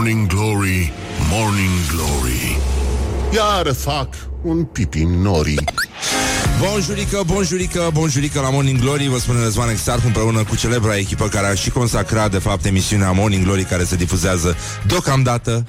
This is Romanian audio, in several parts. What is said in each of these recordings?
Morning Glory, Morning Glory. Iar fac un pipi nori. Bonjurică, bonjurică, bonjurică la Morning Glory Vă spune Răzvan Exarhu împreună cu celebra echipă Care a și consacrat de fapt emisiunea Morning Glory Care se difuzează deocamdată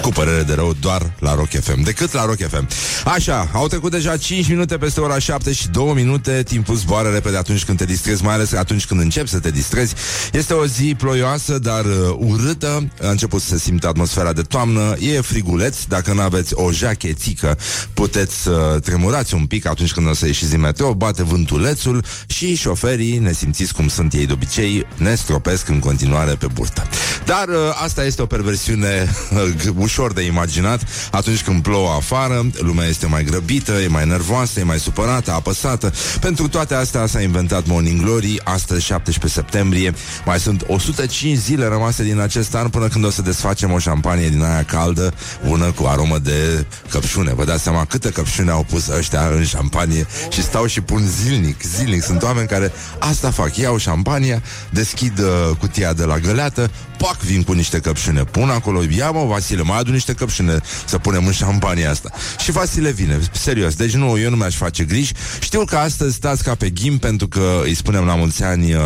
cu părere de rău doar la Rock FM Decât la Rock FM Așa, au trecut deja 5 minute peste ora 7 și 2 minute. Timpul zboară repede atunci când te distrezi Mai ales atunci când începi să te distrezi. Este o zi ploioasă, dar uh, urâtă. A început să se simte atmosfera de toamnă. E friguleț, dacă nu aveți o jachetică Puteți să uh, tremurați un pic Atunci când o să ieșiți din metro Bate vântulețul și șoferii Ne simțiți cum sunt ei de obicei Ne stropesc în continuare pe burtă. Dar uh, asta este o perversiune uh, ușor de imaginat atunci când plouă afară, lumea este mai grăbită, e mai nervoasă, e mai supărată, apăsată. Pentru toate astea s-a inventat Morning Glory, astăzi 17 septembrie. Mai sunt 105 zile rămase din acest an până când o să desfacem o șampanie din aia caldă, bună cu aromă de căpșune. Vă dați seama câte căpșune au pus ăștia în șampanie și stau și pun zilnic, zilnic. Sunt oameni care asta fac, iau șampania, deschid uh, cutia de la găleată, pac, vin cu niște căpșune, pun acolo, ia mă, Vasile, mai adu niște căpșune să punem în șampania asta. Și Vasile vine, serios, deci nu, eu nu mi-aș face griji. Știu că astăzi stați ca pe ghim pentru că îi spunem la mulți ani uh,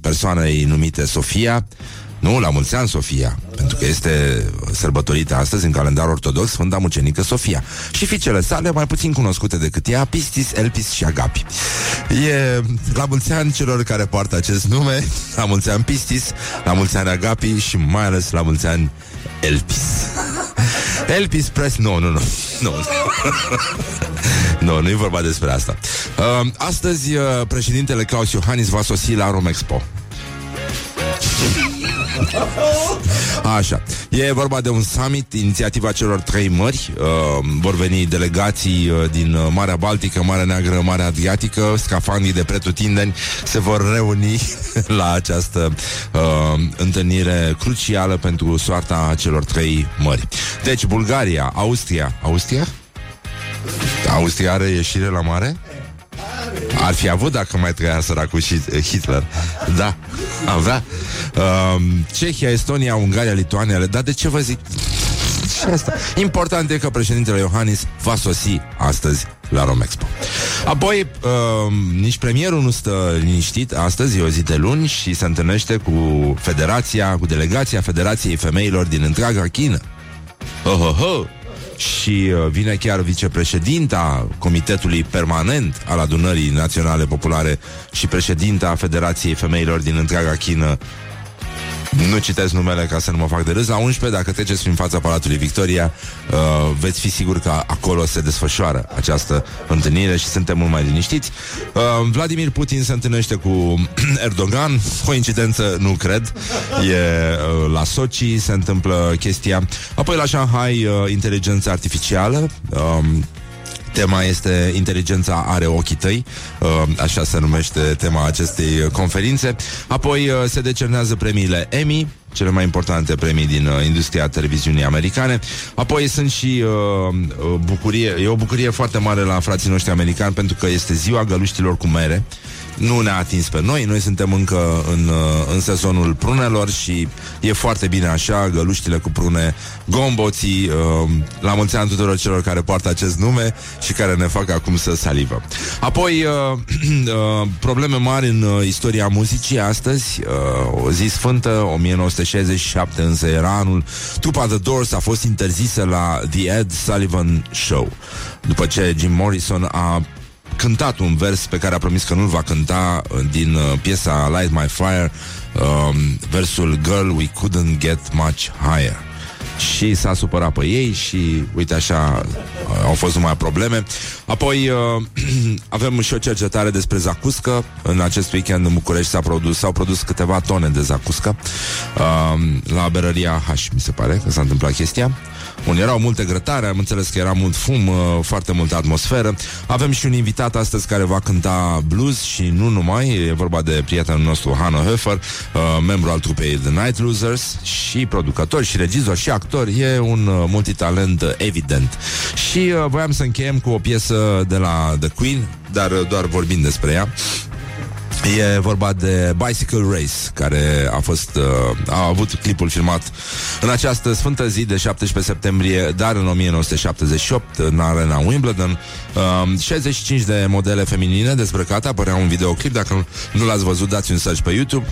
persoanei numite Sofia, nu, la mulți ani Sofia, pentru că este sărbătorită astăzi în calendar ortodox Sfânta Mucenică Sofia. Și fiicele sale, mai puțin cunoscute decât ea, Pistis, Elpis și Agapi. E la mulți ani celor care poartă acest nume, la mulți ani Pistis, la mulți ani Agapi și mai ales la mulți ani Elpis. Elpis Press, nu, nu, nu. Nu, nu, nu e vorba despre asta. Uh, astăzi, uh, președintele Claus Iohannis va sosi la Romexpo. Așa. E vorba de un summit, inițiativa celor trei mări. Uh, vor veni delegații uh, din uh, Marea Baltică, Marea Neagră, Marea Adriatică, scafandii de pretutindeni se vor reuni la această uh, întâlnire crucială pentru soarta celor trei mări. Deci, Bulgaria, Austria. Austria? Austria are ieșire la mare? Ar fi avut dacă mai trăia săracul și Hitler. Da, avea. Uh, Cehia, Estonia, Ungaria, Lituania. Dar de ce vă zic? Și asta. Important e că președintele Iohannis va sosi astăzi la Romexpo. Apoi, uh, nici premierul nu stă liniștit. Astăzi e o zi de luni și se întâlnește cu federația, cu delegația Federației Femeilor din întreaga China. Ho, ho, ho și uh, vine chiar vicepreședinta Comitetului Permanent al Adunării Naționale Populare și președinta Federației Femeilor din întreaga Chină nu citesc numele ca să nu mă fac de râs. La 11, dacă treceți prin fața Palatului Victoria uh, Veți fi sigur că acolo se desfășoară această întâlnire Și suntem mult mai liniștiți. Uh, Vladimir Putin se întâlnește cu Erdogan. Coincidență, nu cred. E uh, la Sochi Se întâmplă chestia. Apoi la Shanghai, uh, inteligența artificială. Uh, Tema este Inteligența are ochii tăi uh, Așa se numește tema acestei conferințe Apoi uh, se decernează premiile Emmy cele mai importante premii din uh, industria televiziunii americane. Apoi sunt și uh, uh bucurie, e o bucurie foarte mare la frații noștri americani pentru că este ziua găluștilor cu mere nu ne-a atins pe noi, noi suntem încă în, uh, în sezonul prunelor și e foarte bine așa, găluștile cu prune, gomboții, uh, la mulți ani tuturor celor care poartă acest nume și care ne fac acum să salivă. Apoi, uh, uh, probleme mari în uh, istoria muzicii astăzi, uh, o zi sfântă, 1967 însă era anul, trupa The Doors a fost interzisă la The Ed Sullivan Show, după ce Jim Morrison a cântat un vers pe care a promis că nu-l va cânta uh, din uh, piesa Light My Fire, um, versul Girl, we couldn't get much higher. Și s-a supărat pe ei și, uite așa, uh, au fost numai probleme. Apoi uh, avem și o cercetare despre zacuscă. În acest weekend în București s-a produs, s-au produs câteva tone de zacuscă uh, la berăria H, mi se pare că s-a întâmplat chestia. Bun, erau multe grătare, am înțeles că era mult fum, uh, foarte multă atmosferă. Avem și un invitat astăzi care va cânta blues și nu numai, e vorba de prietenul nostru Hanno Höfer, uh, membru al trupei The Night Losers și producător și regizor și actor, e un uh, multitalent uh, evident. Și uh, voiam să încheiem cu o piesă de la The Queen, dar uh, doar vorbind despre ea. E vorba de Bicycle Race, care a fost uh, a avut clipul filmat în această sfântă zi de 17 septembrie, dar în 1978, în arena Wimbledon. Uh, 65 de modele feminine dezbrăcate, apărea un videoclip, dacă nu l-ați văzut, dați un search pe YouTube.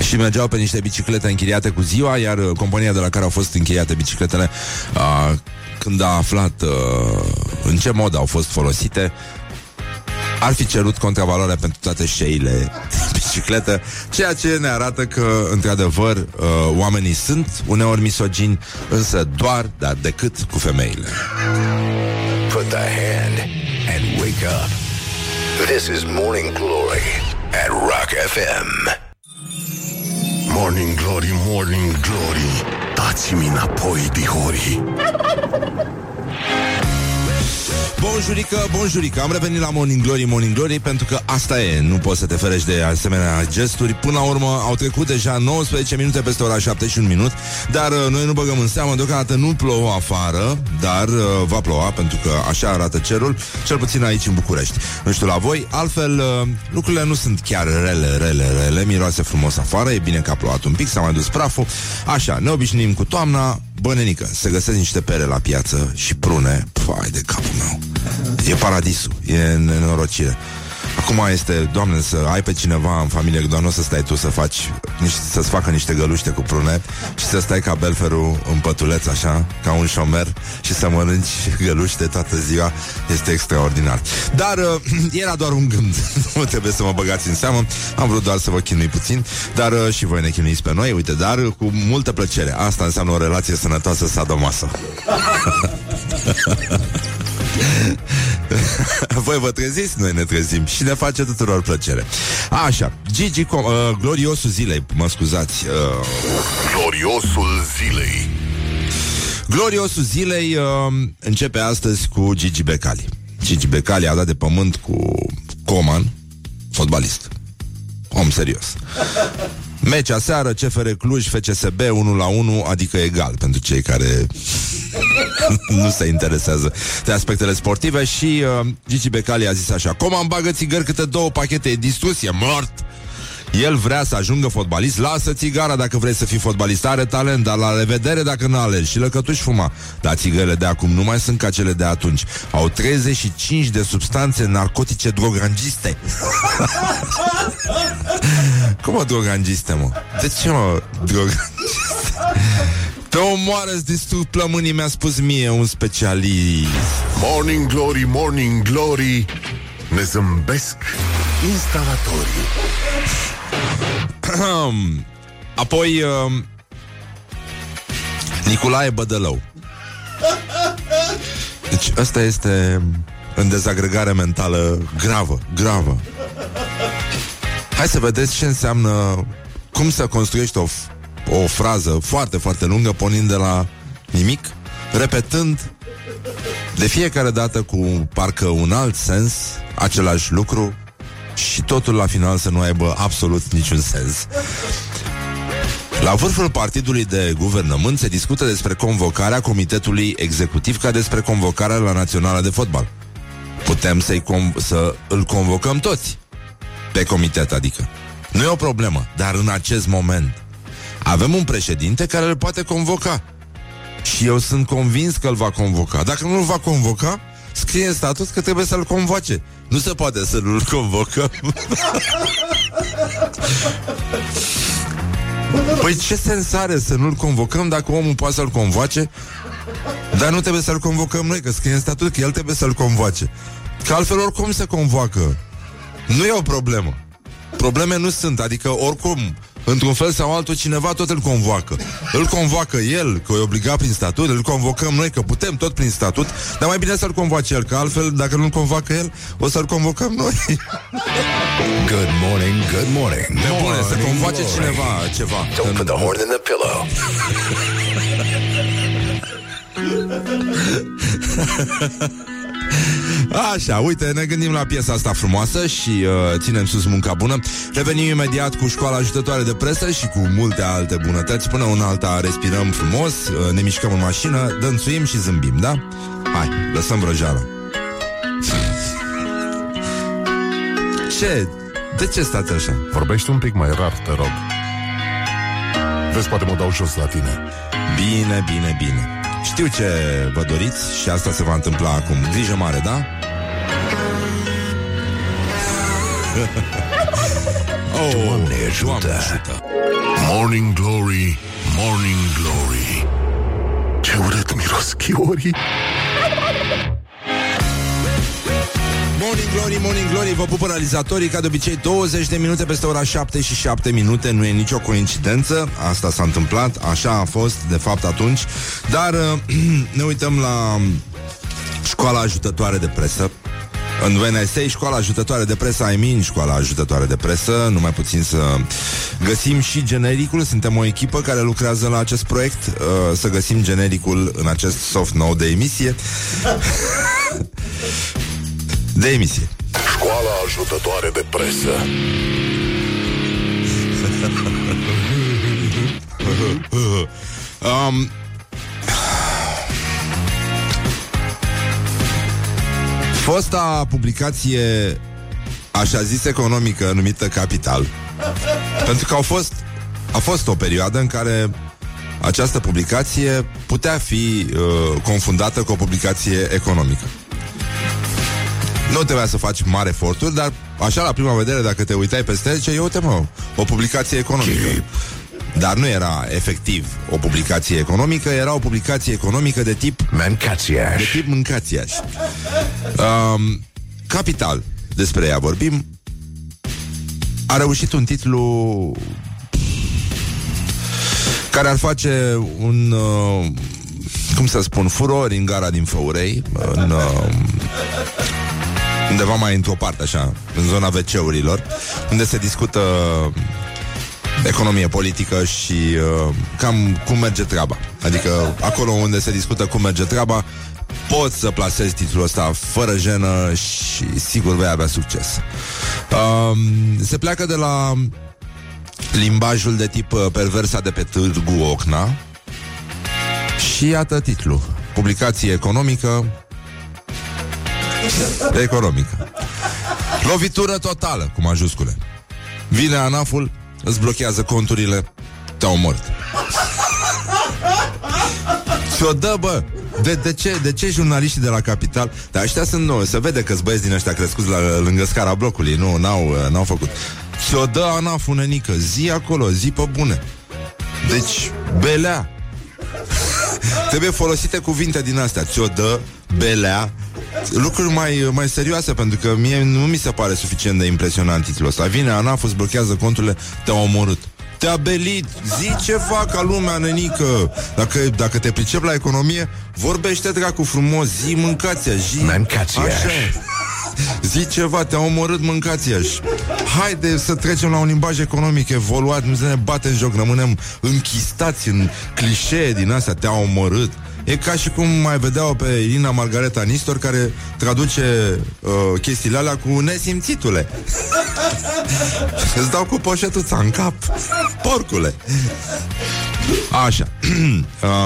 Și mergeau pe niște biciclete închiriate cu ziua, iar uh, compania de la care au fost închiriate bicicletele, uh, când a aflat uh, în ce mod au fost folosite, ar fi cerut contravaloarea pentru toate șeile de bicicletă, ceea ce ne arată că, într-adevăr, uh, oamenii sunt uneori misogini, însă doar, dar decât cu femeile. Put the hand and wake up. This is Morning Glory at Rock FM. Morning Glory, Morning Glory Dați-mi înapoi, dihorii Bonjurică, bonjurică. Am revenit la Morning Glory, Morning Glory Pentru că asta e, nu poți să te ferești de asemenea gesturi. Până la urmă au trecut deja 19 minute peste ora 7 și un minut Dar uh, noi nu băgăm în seamă. Deocamdată nu plouă afară Dar uh, va ploua pentru că așa arată cerul Cel puțin aici în București. Nu știu la voi, altfel uh, lucrurile nu sunt chiar rele, rele, rele. Miroase frumos afară, e bine că a plouat un pic S-a mai dus praful. Așa, ne obișnuim cu toamna Bă, nenică, se găsesc niște pere la piață și prune, păi de capul meu. E paradisul, e nenorocire. Acum este, doamne, să ai pe cineva în familie, doar nu o să stai tu să faci, niște, să-ți facă niște găluște cu prunet și să stai ca belferul în pătuleț, așa, ca un șomer și să mănânci găluște toată ziua, este extraordinar. Dar uh, era doar un gând, nu trebuie să mă băgați în seamă, am vrut doar să vă chinui puțin, dar uh, și voi ne chinuiți pe noi, uite, dar cu multă plăcere. Asta înseamnă o relație sănătoasă sadomasă. Voi vă treziți, noi ne trezim și ne face tuturor plăcere. Așa, Gigi, com- uh, gloriosul zilei, mă scuzați. Uh, Gloriosul zilei gloriosul zilei uh, începe astăzi cu Gigi Becali. Gigi Becali a dat de pământ cu Coman, fotbalist. Om serios. Meci aseară, CFR Cluj, FCSB 1 la 1, adică egal pentru cei care nu se interesează de aspectele sportive. Și uh, Gigi Becali a zis așa Coman bagă țigări câte două pachete, e distrus, e mort. El vrea să ajungă fotbalist Lasă țigara dacă vrei să fii fotbalist. Are talent, dar la revedere dacă nu alergi Și lăcătuși fuma. Dar țigările de acum nu mai sunt ca cele de atunci. Au 35 de substanțe narcotice drogangiste Cum mă drogangiste, mă? De ce mă drogangiste? Te omoară, îți distrug plămânii, mi-a spus mie un specialist. Morning Glory, Morning Glory Ne zâmbesc instalatorii. Apoi uh, Nicolae Bădălău. Deci ăsta este În dezagregare mentală Gravă, gravă Hai să vedeți ce înseamnă Cum să construiești o, o frază Foarte, foarte lungă Pornind de la nimic Repetând de fiecare dată cu parcă un alt sens Același lucru și totul la final să nu aibă absolut niciun sens. La vârful partidului de guvernământ se discută despre convocarea comitetului executiv ca despre convocarea la Națională de Fotbal. Putem să-i com- să îl convocăm toți. Pe comitet, adică. Nu e o problemă, dar în acest moment avem un președinte care îl poate convoca. Și eu sunt convins că îl va convoca. Dacă nu îl va convoca, scrie în statut că trebuie să-l convoace. Nu se poate să nu-l convocăm. păi ce sens are să nu-l convocăm dacă omul poate să-l convoace? Dar nu trebuie să-l convocăm noi, că scrie în statut că el trebuie să-l convoace. Că altfel oricum se convoacă. Nu e o problemă. Probleme nu sunt, adică oricum Într-un fel sau altul, cineva tot îl convoacă. Îl convoacă el, că e obligat prin statut, îl convocăm noi, că putem tot prin statut, dar mai bine să-l convoace el, că altfel, dacă nu-l convoacă el, o să-l convocăm noi. Good morning, good morning. De bune, să convoace cineva ceva. Don't put the horn in the pillow. Așa, uite, ne gândim la piesa asta frumoasă și uh, ținem sus munca bună. Revenim imediat cu școala ajutătoare de presă și cu multe alte bunătăți. Până una alta respirăm frumos, uh, ne mișcăm în mașină, dănțuim și zâmbim, da? Hai, lăsăm vrăjeala. Ce? De ce stați așa? Vorbește un pic mai rar, te rog. Vezi, poate mă dau jos la tine. Bine, bine, bine. Știu ce vă doriți și asta se va întâmpla acum. Grijă mare, da? oh, Doamne ajută! Doamne ajută! Morning Glory, Morning Glory Ce urât miros chiorii Morning Glory, Morning Glory, vă pupă realizatorii Ca de obicei 20 de minute peste ora 7 și 7 minute. Nu e nicio coincidență Asta s-a întâmplat, așa a fost de fapt atunci. Dar ne uităm la școala ajutătoare de presă. În VNSA, școala ajutătoare de presă, I mean, școala ajutătoare de presă, numai puțin să găsim și genericul. Suntem o echipă care lucrează la acest proiect, uh, să găsim genericul în acest soft nou de emisie. de emisie. Școala ajutătoare de presă. um, Fosta publicație așa zis economică numită Capital pentru că au fost, a fost o perioadă în care această publicație putea fi uh, confundată cu o publicație economică. Nu trebuia să faci mari eforturi, dar așa la prima vedere, dacă te uitai peste, zice, eu uite mă, o publicație economică. Dar nu era efectiv o publicație economică, era o publicație economică de tip Mâncațiaș. De tip mâncațiaș. Um, Capital, despre ea vorbim, a reușit un titlu care ar face un, uh, cum să spun, furori în gara din Făurei, în, uh, undeva mai într-o parte, așa, în zona WC-urilor, unde se discută economie politică și uh, cam cum merge treaba. Adică acolo unde se discută cum merge treaba, poți să plasezi titlul ăsta fără jenă și sigur vei avea succes. Uh, se pleacă de la limbajul de tip uh, perversa de pe Târgu Ocna și iată titlul. Publicație economică economică. Lovitură totală, cu majuscule. Vine ANAF-ul, îți blochează conturile, te-au mort. Și-o dă, bă, de, de, ce, de ce jurnaliștii de la Capital Dar ăștia sunt noi, se vede că băieți din ăștia crescuți la, lângă scara blocului Nu, n-au, n-au făcut Și-o dă Ana Funenică, zi acolo, zi pe bune Deci, belea Trebuie folosite cuvinte din astea. Ți-o dă, belea. Lucruri mai, mai serioase, pentru că mie nu mi se pare suficient de impresionant titlul ăsta. Vine ANAF, blochează conturile, te-a omorât. Te-a belit, zi ceva ca lumea, nenică. Dacă, dacă te pricep la economie Vorbește dracu frumos, zi mâncați-a zi mâncați Așa Zi ceva, te-a omorât mâncați Haide să trecem la un limbaj economic evoluat Nu să ne bate în joc, rămânem închistați în clișee din astea Te-a omorât E ca și cum mai vedeau pe Irina Margareta Nistor care traduce uh, chestiile alea cu nesimțitule. Îți dau cu poșetuța în cap. Porcule. Așa.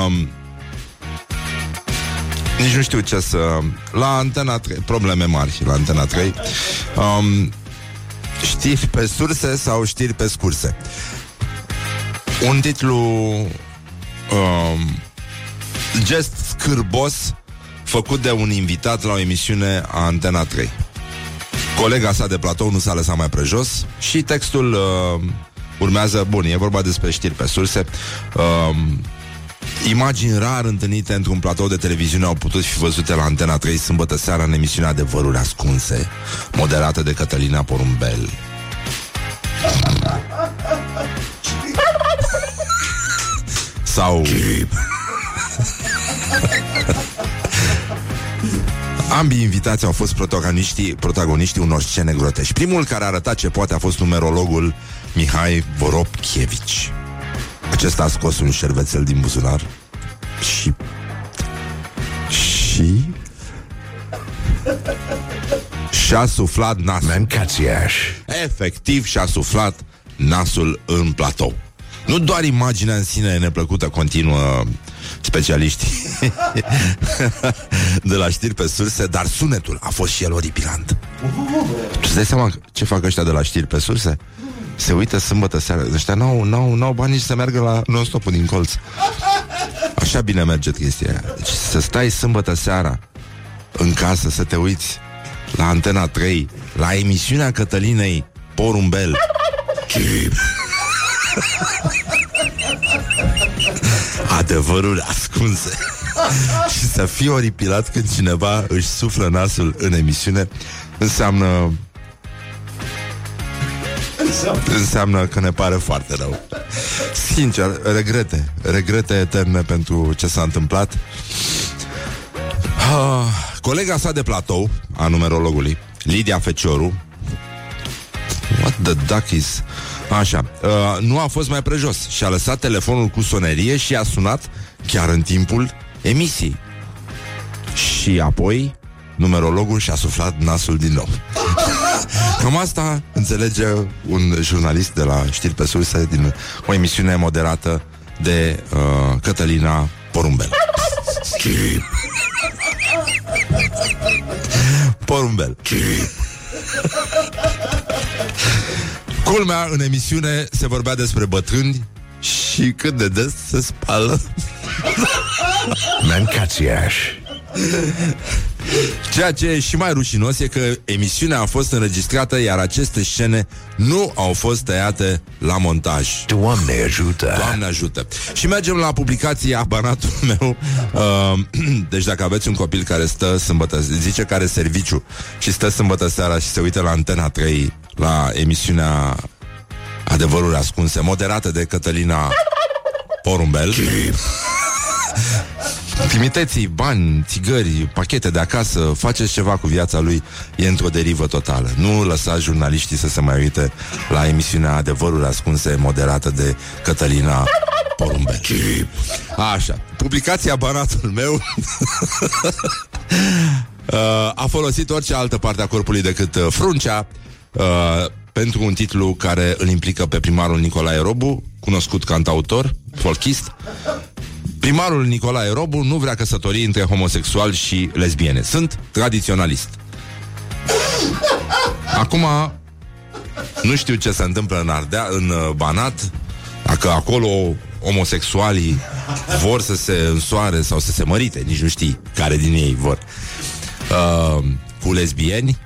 um, nici nu știu ce să... La Antena 3, probleme mari la Antena 3. Um, știri pe surse sau știri pe scurse? Un titlu um, gest scârbos făcut de un invitat la o emisiune a Antena 3. Colega sa de platou nu s-a lăsat mai prejos și textul uh, urmează, bun, e vorba despre știri pe surse. Uh, Imagini rar întâlnite într-un platou de televiziune au putut fi văzute la Antena 3 sâmbătă seara în emisiunea Adevăruri Ascunse, moderată de Cătălina Porumbel. Sau... Ambii invitați au fost protagoniștii, protagoniștii unor scene grotești. Primul care a arătat ce poate a fost numerologul Mihai Voropchevici. Acesta a scos un șervețel din buzunar și... și... și-a suflat nasul. Mâncațiaș. Efectiv și-a suflat nasul în platou. Nu doar imaginea în sine neplăcută continuă specialiștii de la știri pe surse, dar sunetul a fost și el oripilant. Tu îți dai seama ce fac ăștia de la știri pe surse? Se uită sâmbătă seara. Ăștia n-au, n-au, n-au bani nici să meargă la non-stop din colț Așa bine merge chestia aia. Deci să stai sâmbătă seara În casă să te uiți La Antena 3 La emisiunea Cătălinei Porumbel. Adevărul ascunse. Și să fii oripilat când cineva își suflă nasul în emisiune Înseamnă Înseamnă că ne pare foarte rău. Sincer, regrete. Regrete eterne pentru ce s-a întâmplat. Uh, Colega sa de platou A numerologului Lidia Fecioru. What the duck is? Așa, uh, nu a fost mai prejos Și a lăsat telefonul cu sonerie Și a sunat chiar în timpul emisiei. Și apoi Numerologul și-a suflat nasul din nou Cam asta înțelege un jurnalist de la știri pe surse din o emisiune moderată de uh, Cătălina Porumbel. Porumbel. Culmea, în emisiune se vorbea despre bătrâni și cât de des se spală. Mancațiaș. Ceea ce e și mai rușinos e că emisiunea a fost înregistrată, iar aceste scene nu au fost tăiate la montaj. Doamne ajută! Doamne ajută! Și mergem la publicația Banatul meu. Uh, deci dacă aveți un copil care stă sâmbătă, zice că are serviciu și stă sâmbătă seara și se uită la Antena 3 la emisiunea Adevărul ascunse, moderată de Cătălina Porumbel. Trimiteți bani, țigări, pachete de acasă, faceți ceva cu viața lui, e într-o derivă totală. Nu lăsați jurnaliștii să se mai uite la emisiunea Adevărul ascunse, moderată de Cătălina Porumbel. Așa, publicația Banatul meu uh, a folosit orice altă parte a corpului decât uh, fruncea uh, pentru un titlu care îl implică pe primarul Nicolae Robu, cunoscut cantautor, folchist, Primarul Nicolae Robu nu vrea căsătorii între homosexuali și lesbiene. Sunt tradiționalist. Acum, nu știu ce se întâmplă în Ardea, în uh, Banat, dacă acolo homosexualii vor să se însoare sau să se mărite, nici nu știi care din ei vor, uh, cu lesbieni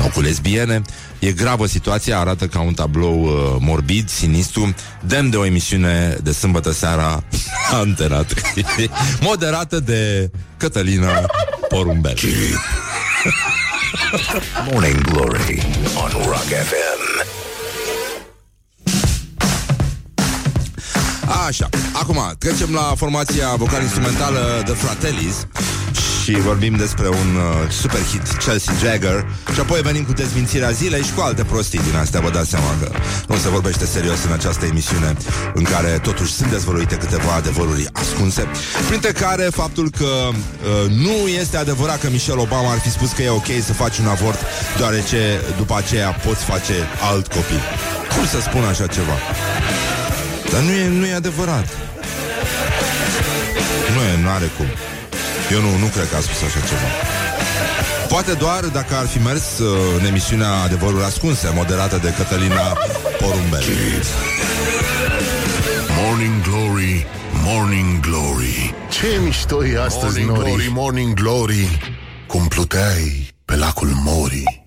sau cu lesbiene. E gravă situația, arată ca un tablou uh, morbid, sinistru, demn de o emisiune de sâmbătă seara Antena 3, moderată de Cătălina Porumbel. Morning Glory on Rock FM. Așa, acum trecem la formația vocal-instrumentală The Fratellis și vorbim despre un uh, super hit, Chelsea Jagger, și apoi venim cu dezmințirea zilei și cu alte prostii din astea, vă dați seama că nu se vorbește serios în această emisiune în care totuși sunt dezvăluite câteva adevăruri ascunse, printre care faptul că uh, nu este adevărat că Michelle Obama ar fi spus că e ok să faci un avort, deoarece după aceea poți face alt copil. Cum să spun așa ceva? Dar nu e, nu e adevărat. Nu e, nu are cum. Eu nu, nu cred că a spus așa ceva. Poate doar dacă ar fi mers uh, în emisiunea Adevărul Ascunse, moderată de Cătălina Porumbel. Morning Glory, Morning Glory Ce mișto e astăzi, Morning Nori Glory, Morning Glory Cum pluteai pe lacul Mori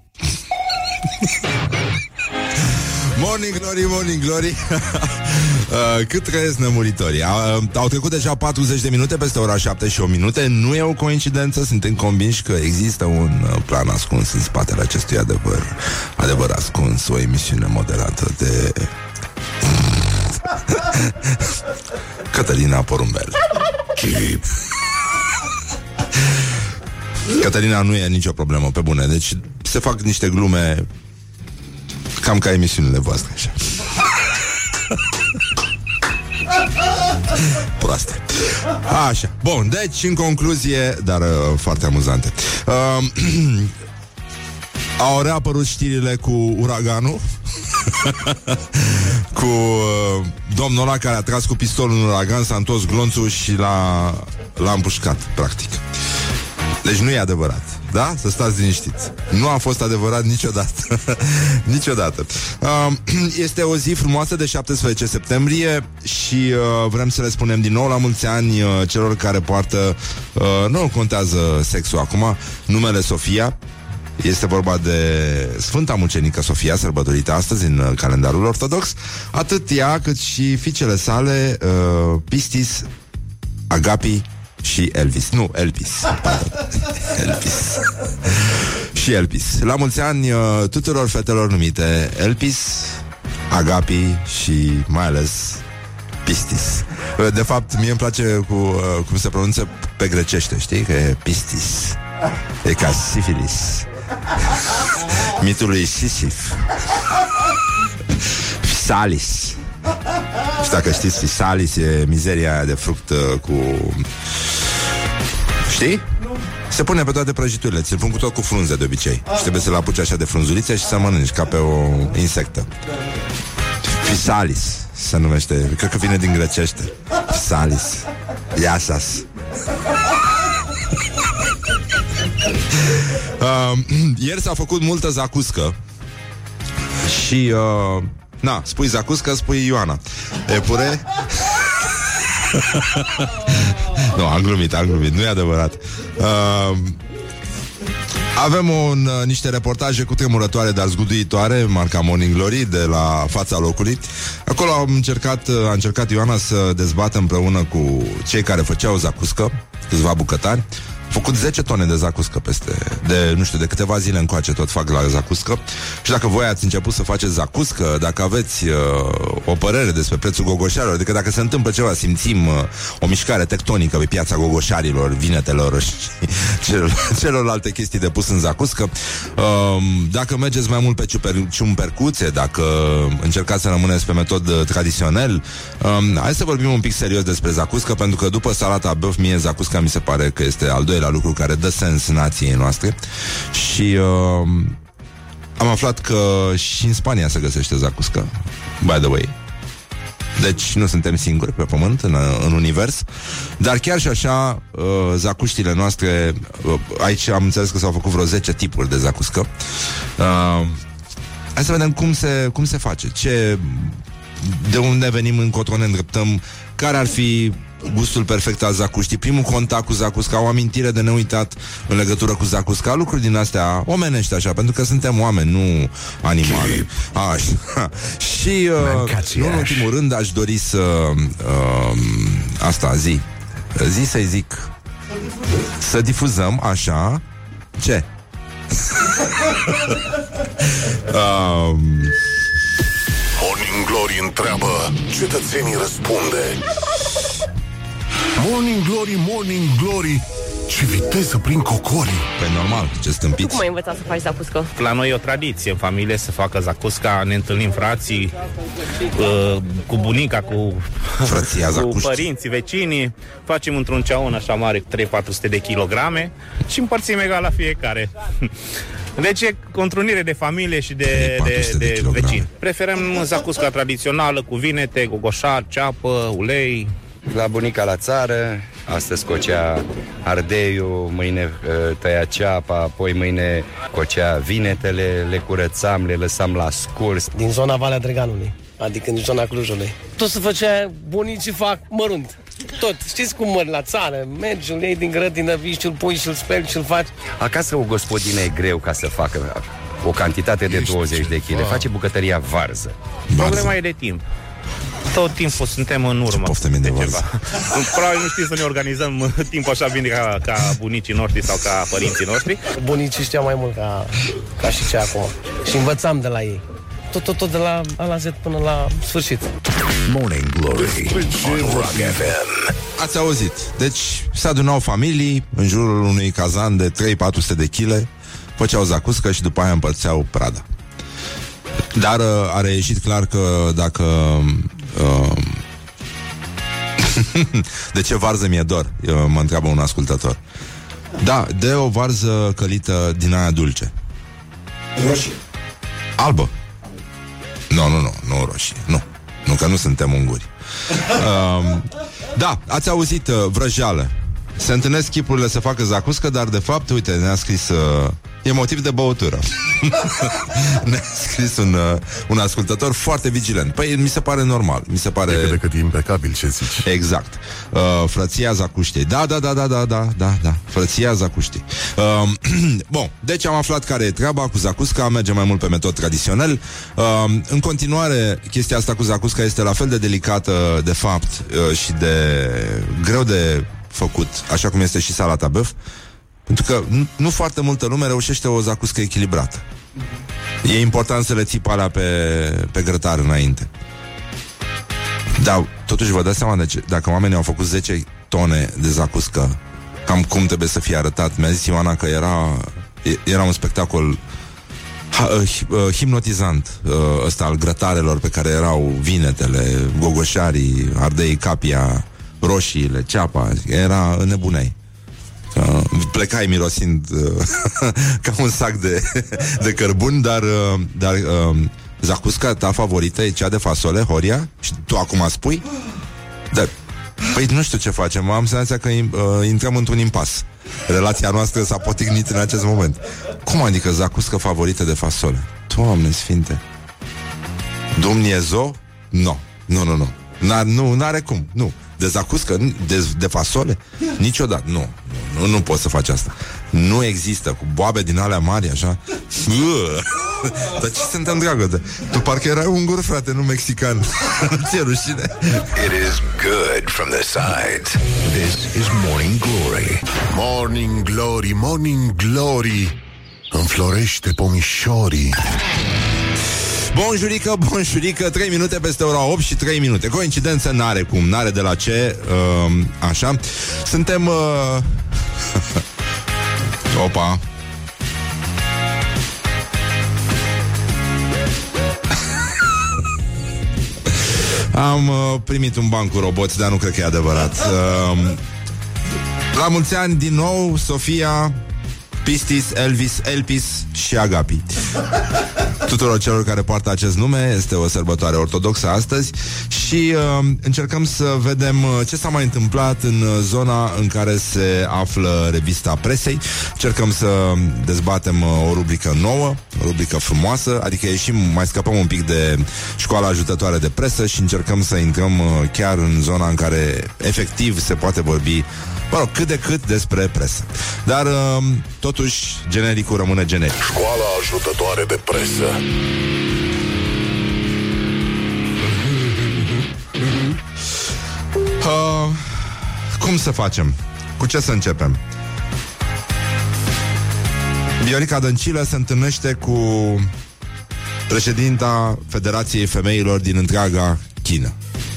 Morning Glory, Morning Glory. Uh, Cât trăiesc nemuritorii? Uh, Au trecut deja 40 de minute Peste ora 7 și 8 minute. Nu e o coincidență, suntem convinși că există Un uh, plan ascuns în spatele acestui adevăr Adevăr ascuns O emisiune moderată de Cătălina Porumbel. Cătălina nu e nicio problemă, pe bune. Deci se fac niște glume Cam ca emisiunile voastre așa. Proaste. Așa. Bun, deci, în concluzie, dar uh, foarte amuzante. Uh, au reapărut știrile cu uraganul cu uh, domnul ăla care a tras cu pistolul în uragan, s-a întors glonțul și l-a, l-a împușcat, practic. Deci nu e adevărat. Da? Să stați liniștiți. Nu a fost adevărat niciodată. niciodată. Uh, este o zi frumoasă de 17 septembrie și uh, vrem să le spunem din nou la mulți ani uh, celor care poartă, uh, nu contează sexul acum, numele Sofia. Este vorba de Sfânta Mucenică Sofia, sărbătorită astăzi în uh, calendarul ortodox. Atât ea cât și fiicele sale, uh, Pistis, Agapi și Elvis. Nu, Elvis. Elvis. și Elvis. La mulți ani uh, tuturor fetelor numite Elvis, Agapi și mai ales Pistis. Uh, de fapt, mie îmi place cu, uh, cum se pronunță pe grecește, știi? Că e Pistis. E ca sifilis. Mitul lui Sisif. Fisalis. Și dacă știți, Fisalis e mizeria aia de fruct uh, cu... Știi? Se pune pe toate prăjiturile, ți-l pun cu tot cu frunze de obicei. Și trebuie să-l apuci așa de frunzulițe și să mănânci ca pe o insectă. Fisalis se numește. Cred că vine din grecește. Fisalis. Iasas. uh, ieri s-a făcut multă zacuscă și uh, na, spui zacuscă, spui Ioana. Epure? nu, am glumit, am glumit, nu e adevărat. Uh, avem un, uh, niște reportaje cu tremurătoare, dar zguduitoare, marca Morning Glory, de la fața locului. Acolo am încercat, uh, a încercat Ioana să dezbată împreună cu cei care făceau zacuscă, câțiva bucătari, făcut 10 tone de zacuscă peste, de, nu știu, de câteva zile încoace tot fac la zacuscă. Și dacă voi ați început să faceți zacuscă, dacă aveți uh, o părere despre prețul gogoșarilor, adică dacă se întâmplă ceva, simțim uh, o mișcare tectonică pe piața gogoșarilor, vinetelor și celor, celorlalte chestii de pus în zacuscă, uh, dacă mergeți mai mult pe ciuper, ciumpercuțe, dacă încercați să rămâneți pe metod uh, tradițional, uh, hai să vorbim un pic serios despre zacuscă, pentru că după salata băf, mie zacusca mi se pare că este al doilea doilea lucru care dă sens nației noastre și uh, am aflat că și în Spania se găsește zacuscă, by the way. Deci nu suntem singuri pe pământ, în, în univers. Dar chiar și așa, uh, zacuștile noastre, uh, aici am înțeles că s-au făcut vreo 10 tipuri de zacuscă. Uh, hai să vedem cum se, cum se face, ce, de unde venim, încotro ne îndreptăm, care ar fi gustul perfect al Zacustii, primul contact cu Zacusca, o amintire de neuitat în legătură cu Zacusca, lucruri din astea omenești așa, pentru că suntem oameni, nu animale. Așa. Și, uh, nu în ultimul rând, aș dori să... Uh, asta, zi. Zi să-i zic. Să difuzăm, așa... Ce? um... Morning Glory întreabă, cetățenii răspunde. Morning Glory, Morning Glory. Ce viteză prin cocori. Pe normal, ce stâmpiți. Cum ai învățat să faci zacuscă? La noi e o tradiție în familie să facă zacusca Ne întâlnim frații uh, Cu bunica, cu, Frăția cu părinții, vecinii. Facem într-un ceaun așa mare 3-400 de kilograme Și împărțim egal la fiecare. Deci e o întrunire de familie și de, de, de, de vecini. Preferăm zacusca tradițională cu vinete, gogoșar, ceapă, ulei, la bunica la țară, astăzi cocea ardeiul, mâine uh, tăia ceapa, apoi mâine cocea vinetele, le curățam, le lăsam la scurs. Din zona Valea Dreganului, adică din zona Clujului. Tot se făcea, bunicii fac mărunt. Tot, știți cum mări la țară, mergi, îl iei din grădină, vii și îl pui și îl speli și îl faci. Acasă o gospodină e greu ca să facă o cantitate de 20 de kg. Face bucătăria varză. Problema e de timp tot timpul suntem în urmă de ceva. Probabil nu știm să ne organizăm timpul așa bine ca, ca bunicii noștri sau ca părinții noștri. Bunicii știau mai mult ca, ca și ce acum. Și învățam de la ei. Tot, tot, tot de la A la Z până la sfârșit. Morning Glory Rock FM. Ați auzit. Deci se adunau familii în jurul unui cazan de 3-400 de kg, făceau zacuscă și după aia împărțeau prada. Dar uh, a reieșit clar că dacă Uh, de ce varză mi-e dor? Eu, mă întreabă un ascultător. Da, de o varză călită din aia dulce. Roșie. Albă. Nu, nu, nu, nu roșie. Nu. Nu, că nu suntem unguri. Uh, da, ați auzit uh, vrăjeală. se întâlnesc chipurile să facă zacuscă, dar de fapt, uite, ne-a scris... Uh, e motiv de băutură. ne-a scris un, uh, un ascultător foarte vigilent. Păi mi se pare normal. Mi se pare... Decât, decât impecabil ce zici. Exact. Uh, frăția Zacuștei. Da, da, da, da, da, da, da, da. Frăția Zacuștei. Uh, bun, deci am aflat care e treaba cu Zacusca, merge mai mult pe metod tradițional. Uh, în continuare, chestia asta cu Zacusca este la fel de delicată, de fapt, uh, și de greu de făcut, așa cum este și salata băf, pentru că nu, nu foarte multă lume reușește o zacuscă echilibrată. E important să le ții alea pe, pe grătar înainte. Dar totuși vă dați seama de ce, dacă oamenii au făcut 10 tone de zacuscă, cam cum trebuie să fie arătat. Mi-a zis Ioana că era, era un spectacol ha, uh, uh, hipnotizant uh, ăsta al grătarelor pe care erau vinetele, gogoșarii, ardei capia, roșiile, ceapa, era nebunei. Uh, plecai mirosind uh, ca un sac de, de cărbun, dar, uh, dar uh, zacusca ta favorită e cea de fasole, Horia? Și tu acum spui? Dar, păi nu știu ce facem, am senzația că uh, intrăm într-un impas. Relația noastră s-a potignit în acest moment. Cum adică zacuscă favorită de fasole? Doamne sfinte! Dumnezeu? Nu, nu, nu, nu. N-ar, nu, n-are cum, nu. De zacuscă? De, de fasole? Niciodată. Nu, nu, nu poți să faci asta. Nu există. Cu boabe din alea mari, așa. Dar ce se întâmplă, dragă? Tu parcă erai ungur, frate, nu mexican. Ți-e rușine. It is good from the sides. This is Morning Glory. Morning Glory, Morning Glory. Înflorește pomișorii. Bonjurică, bonjurică, 3 minute peste ora 8 și 3 minute. Coincidență n-are cum, n-are de la ce, uh, așa. Suntem... Uh... Opa, Am uh, primit un ban cu roboți, dar nu cred că e adevărat. Uh, la mulți ani din nou, Sofia, Pistis, Elvis, Elpis și Agapi. Tuturor celor care poartă acest nume este o sărbătoare ortodoxă astăzi și uh, încercăm să vedem uh, ce s-a mai întâmplat în uh, zona în care se află revista presei. Încercăm să dezbatem uh, o rubrică nouă, o rubrică frumoasă, adică ieșim, mai scăpăm un pic de școala ajutătoare de presă și încercăm să intrăm uh, chiar în zona în care efectiv se poate vorbi mă rog, cât de cât despre presă. Dar, uh, totuși, genericul rămâne generic. Școala ajutătoare de presă. Uh, cum să facem? Cu ce să începem? Viorica Dăncilă se întâlnește cu președinta Federației Femeilor din întreaga China.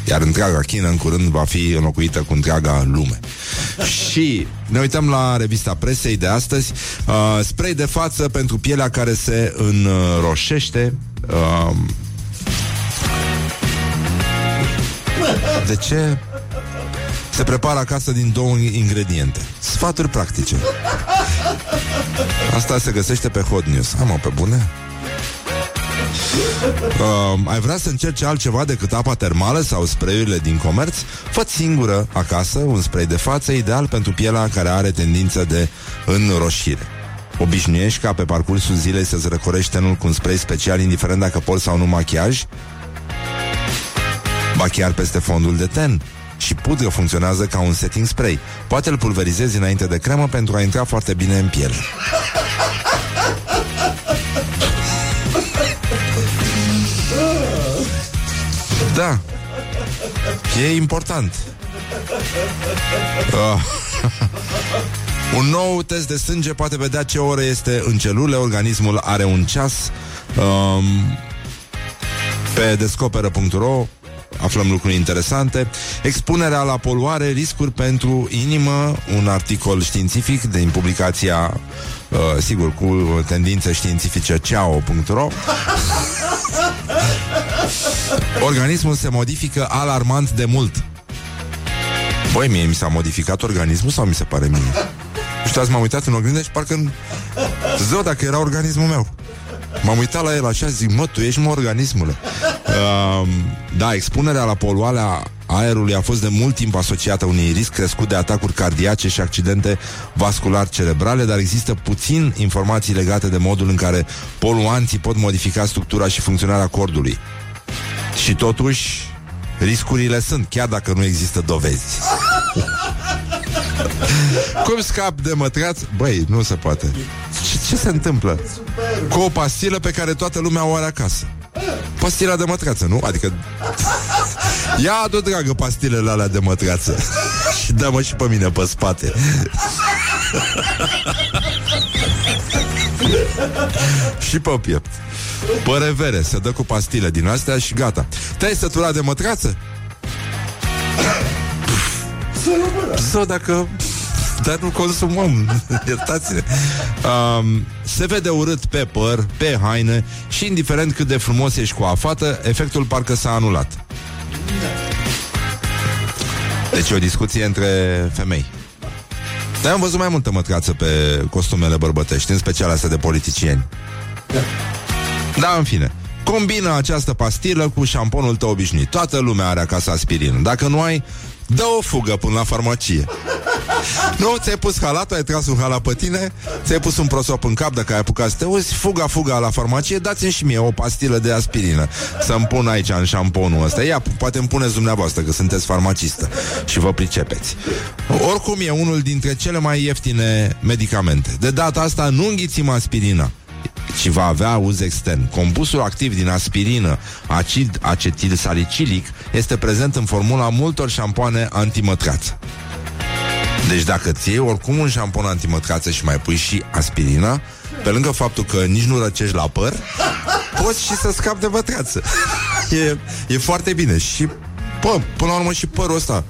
Iar întreaga China în curând va fi înlocuită cu întreaga lume. Și ne uităm la revista presei de astăzi. Uh, spray de față pentru pielea care se înroșește. Uh, de ce? Se prepară acasă din două ingrediente. Sfaturi practice. Asta se găsește pe Hot News. Am pe bune? Uh, ai vrea să încerci altceva decât apa termală sau sprayurile din comerț? fă singură acasă un spray de față ideal pentru pielea care are tendință de înroșire. Obișnuiești ca pe parcursul zilei să-ți răcorești tenul cu un spray special, indiferent dacă porți sau nu machiaj? Ba chiar peste fondul de ten. Și pudră funcționează ca un setting spray. Poate îl pulverizezi înainte de cremă pentru a intra foarte bine în piele. Da. E important. Uh. un nou test de sânge poate vedea ce oră este în celule. Organismul are un ceas. Um, pe descoperă.ro aflăm lucruri interesante. Expunerea la poluare, riscuri pentru inimă, un articol științific din publicația, uh, sigur, cu tendințe științifice ceao.ro Organismul se modifică alarmant de mult. Băi, mie mi s-a modificat organismul sau mi se pare mie? Nu știu, azi m-am uitat în oglindă și parcă... Zău, dacă era organismul meu. M-am uitat la el așa, zic, mă, tu ești mă organismule. Uh, da, expunerea la poluarea aerului a fost de mult timp asociată unui risc crescut de atacuri cardiace și accidente vascular cerebrale, dar există puțin informații legate de modul în care poluanții pot modifica structura și funcționarea cordului. Și totuși, riscurile sunt, chiar dacă nu există dovezi. Cum scap de mătraț? Băi, nu se poate. Ce, ce se întâmplă? Cu o pastilă pe care toată lumea o are acasă. Pastila de mătrață, nu? Adică Ia adu, dragă, pastilele alea de mătrață Și dă-mă și pe mine pe spate Și pe piept Pe revere, se dă cu pastile din astea și gata Te-ai săturat de mătrață? Sau dacă dar nu consumăm. Iertați-ne. Um, se vede urât pe păr, pe haine și indiferent cât de frumos ești cu afată, efectul parcă s-a anulat. Deci e o discuție între femei. Dar am văzut mai multă mătrață pe costumele bărbătești, în special astea de politicieni. Da, în fine. Combina această pastilă cu șamponul tău obișnuit. Toată lumea are acasă aspirină. Dacă nu ai, dă o fugă până la farmacie. Nu, ți-ai pus halatul, ai tras un halat pe tine, ți-ai pus un prosop în cap dacă ai apucat să te uzi, fuga, fuga la farmacie, dați-mi și mie o pastilă de aspirină să-mi pun aici în șamponul ăsta. Ia, poate îmi puneți dumneavoastră că sunteți farmacistă și vă pricepeți. Oricum e unul dintre cele mai ieftine medicamente. De data asta nu înghițim aspirina ci va avea uz extern. Combusul activ din aspirină, acid acetil salicilic, este prezent în formula multor șampoane antimătrață. Deci dacă ți iei oricum un șampon antimătcață și mai pui și aspirina, pe lângă faptul că nici nu răcești la păr, poți și să scapi de mătcață. e, e foarte bine. Și, pă, până la urmă și părul ăsta,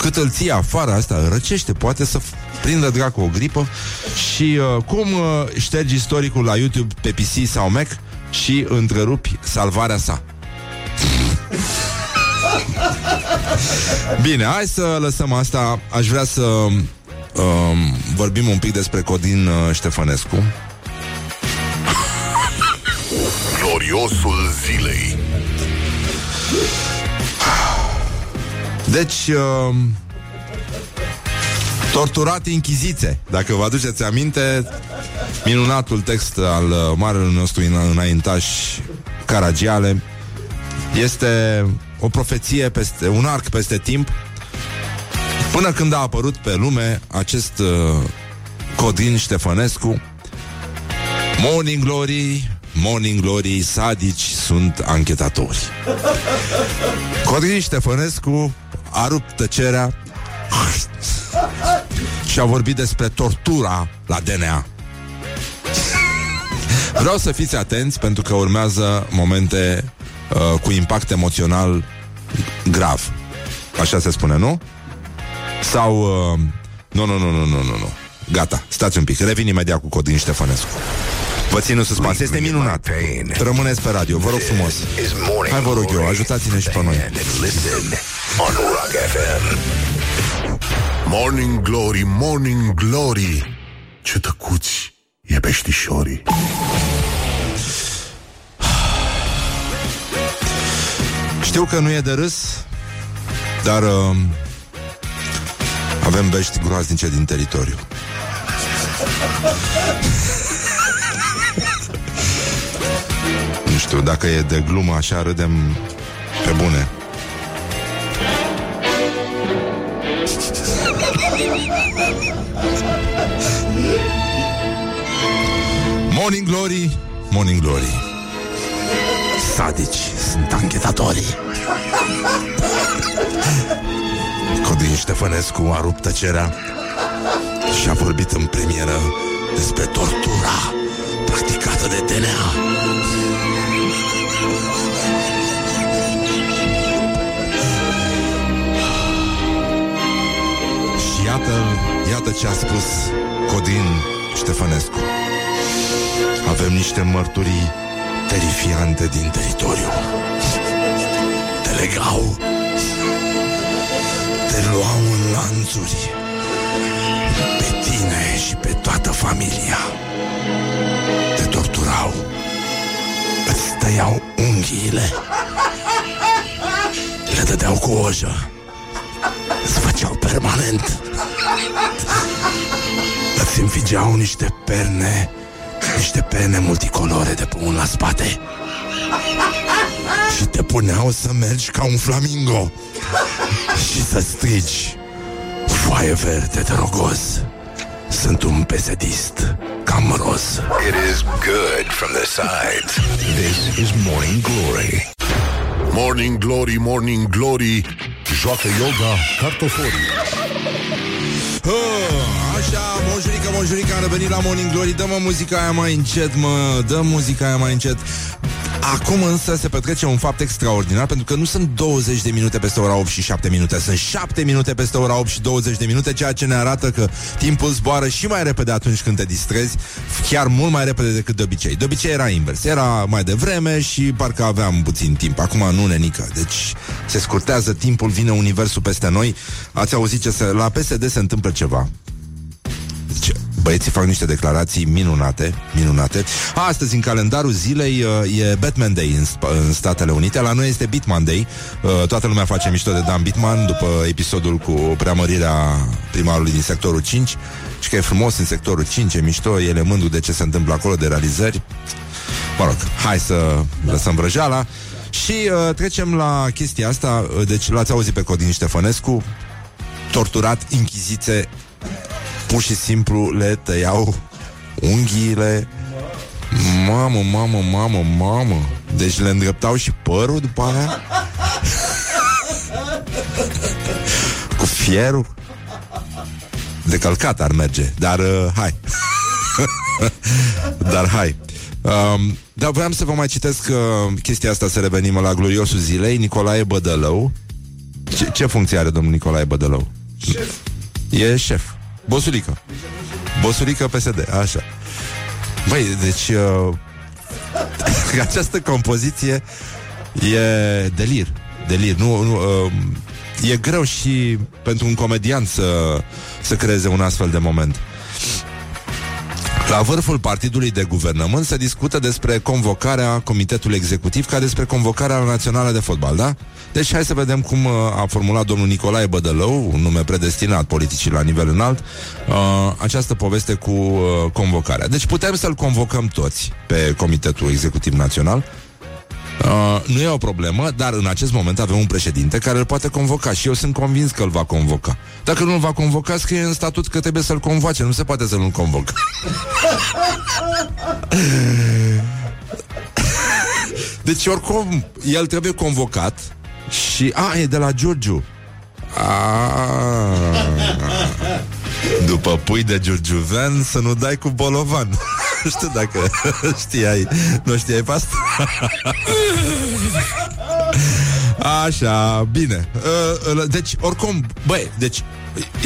cât îl ții afară, asta răcește, poate să prindă dracu o gripă. Și uh, cum uh, ștergi istoricul la YouTube pe PC sau Mac și întrerupi salvarea sa. Bine, hai să lăsăm asta. Aș vrea să um, vorbim un pic despre Codin uh, Ștefănescu. Gloriosul zilei. Deci, uh, torturat inchizițe. Dacă vă aduceți aminte, minunatul text al uh, marelui nostru înaintaș Caragiale este o profeție peste un arc peste timp până când a apărut pe lume acest uh, Codin Ștefănescu Morning Glory Morning Glory, sadici sunt anchetatori Codin Ștefănescu a rupt tăcerea și a vorbit despre tortura la DNA. Vreau să fiți atenți pentru că urmează momente uh, cu impact emoțional grav. Așa se spune, nu? Sau... Uh, nu, nu, nu, nu, nu, nu, nu. Gata, stați un pic. Revin imediat cu Codin Ștefănescu. Vă țin în suspans, este minunat. Rămâneți pe radio, vă rog frumos. Hai vă rog eu, ajutați-ne și pe noi. Morning Glory, Morning Glory. Ce tăcuți e peștișorii Știu că nu e de râs Dar uh, Avem bești groaznice din teritoriu știu, dacă e de glumă așa Râdem pe bune. Morning Glory, Morning Glory. Sadici sunt anchetatorii. Codin Ștefănescu a rupt tăcerea Și a vorbit în premieră Despre tortura Practicată de DNA iată ce a spus Codin Ștefănescu Avem niște mărturii terifiante din teritoriu. Te legau, te luau în lanțuri, pe tine și pe toată familia. Te torturau, îți tăiau unghiile, le dădeau cu ojă permanent. Îți înfigeau niște perne, niște perne multicolore de pe un la spate. Și te puneau să mergi ca un flamingo și să strigi Foaie verde de rogos Sunt un pesedist cam roz It is good from the sides. This is Morning Glory. Morning Glory, Morning Glory Joacă yoga cartoforii Ah, Așa, monjurică, monjurică, am revenit la Morning Glory. Dă-mă muzica aia mai încet, mă Dă muzica aia mai încet Acum însă se petrece un fapt extraordinar Pentru că nu sunt 20 de minute peste ora 8 și 7 minute. Sunt 7 minute peste ora 8 și 20 de minute Ceea ce ne arată că timpul zboară și mai repede atunci când te distrezi Chiar mult mai repede decât de obicei. De obicei era invers, era mai devreme și parcă aveam puțin timp. Acum nu nenică, deci se scurtează timpul, vine universul peste noi. Ați auzit ce se... La PSD se întâmplă ceva. Deci, băieții fac niște declarații minunate, minunate. Astăzi, în calendarul zilei, uh, e Batman Day în, Sp- în Statele Unite. La noi este Bitman Day. Uh, Toată lumea face mișto de Dan Bitman după episodul cu preamărirea primarului din sectorul 5 și că e frumos în sectorul 5, e mișto, el e mândru de ce se întâmplă acolo, de realizări. Mă rog, hai să lăsăm vrăjeala. Și uh, trecem la chestia asta. Uh, Deci l-ați auzit pe Codin Ștefănescu, torturat, închizițe pur și simplu le tăiau unghiile. Mamă, mamă, mamă, mamă. Deci le îndreptau și părul după aia. Cu fierul. De călcat ar merge, dar uh, hai. dar hai. Um, dar vreau să vă mai citesc uh, chestia asta, să revenim la gloriosul zilei. Nicolae Bădălău. Ce, ce funcție are domnul Nicolae Bădălău? Șef. E șef. Bosulică. Bosulică PSD, așa. Băi, deci uh, această compoziție e delir. Delir. Nu, nu, uh, e greu și pentru un comedian să, să creeze un astfel de moment. La vârful partidului de guvernământ se discută despre convocarea comitetului executiv ca despre convocarea națională de fotbal, da? Deci hai să vedem cum uh, a formulat domnul Nicolae Bădălău, un nume predestinat politicii la nivel înalt, uh, această poveste cu uh, convocarea. Deci putem să-l convocăm toți pe Comitetul Executiv Național, Uh, nu e o problemă, dar în acest moment avem un președinte care îl poate convoca și eu sunt convins că îl va convoca. Dacă nu îl va convoca, scrie în statut că trebuie să-l convoace, nu se poate să nu-l convoc. deci oricum, el trebuie convocat și... A, e de la Giurgiu. A, după pui de giurgiuven să nu dai cu bolovan. Nu știu dacă știai, nu știai pe asta? Așa, bine. Uh, Deci, oricum, băi, deci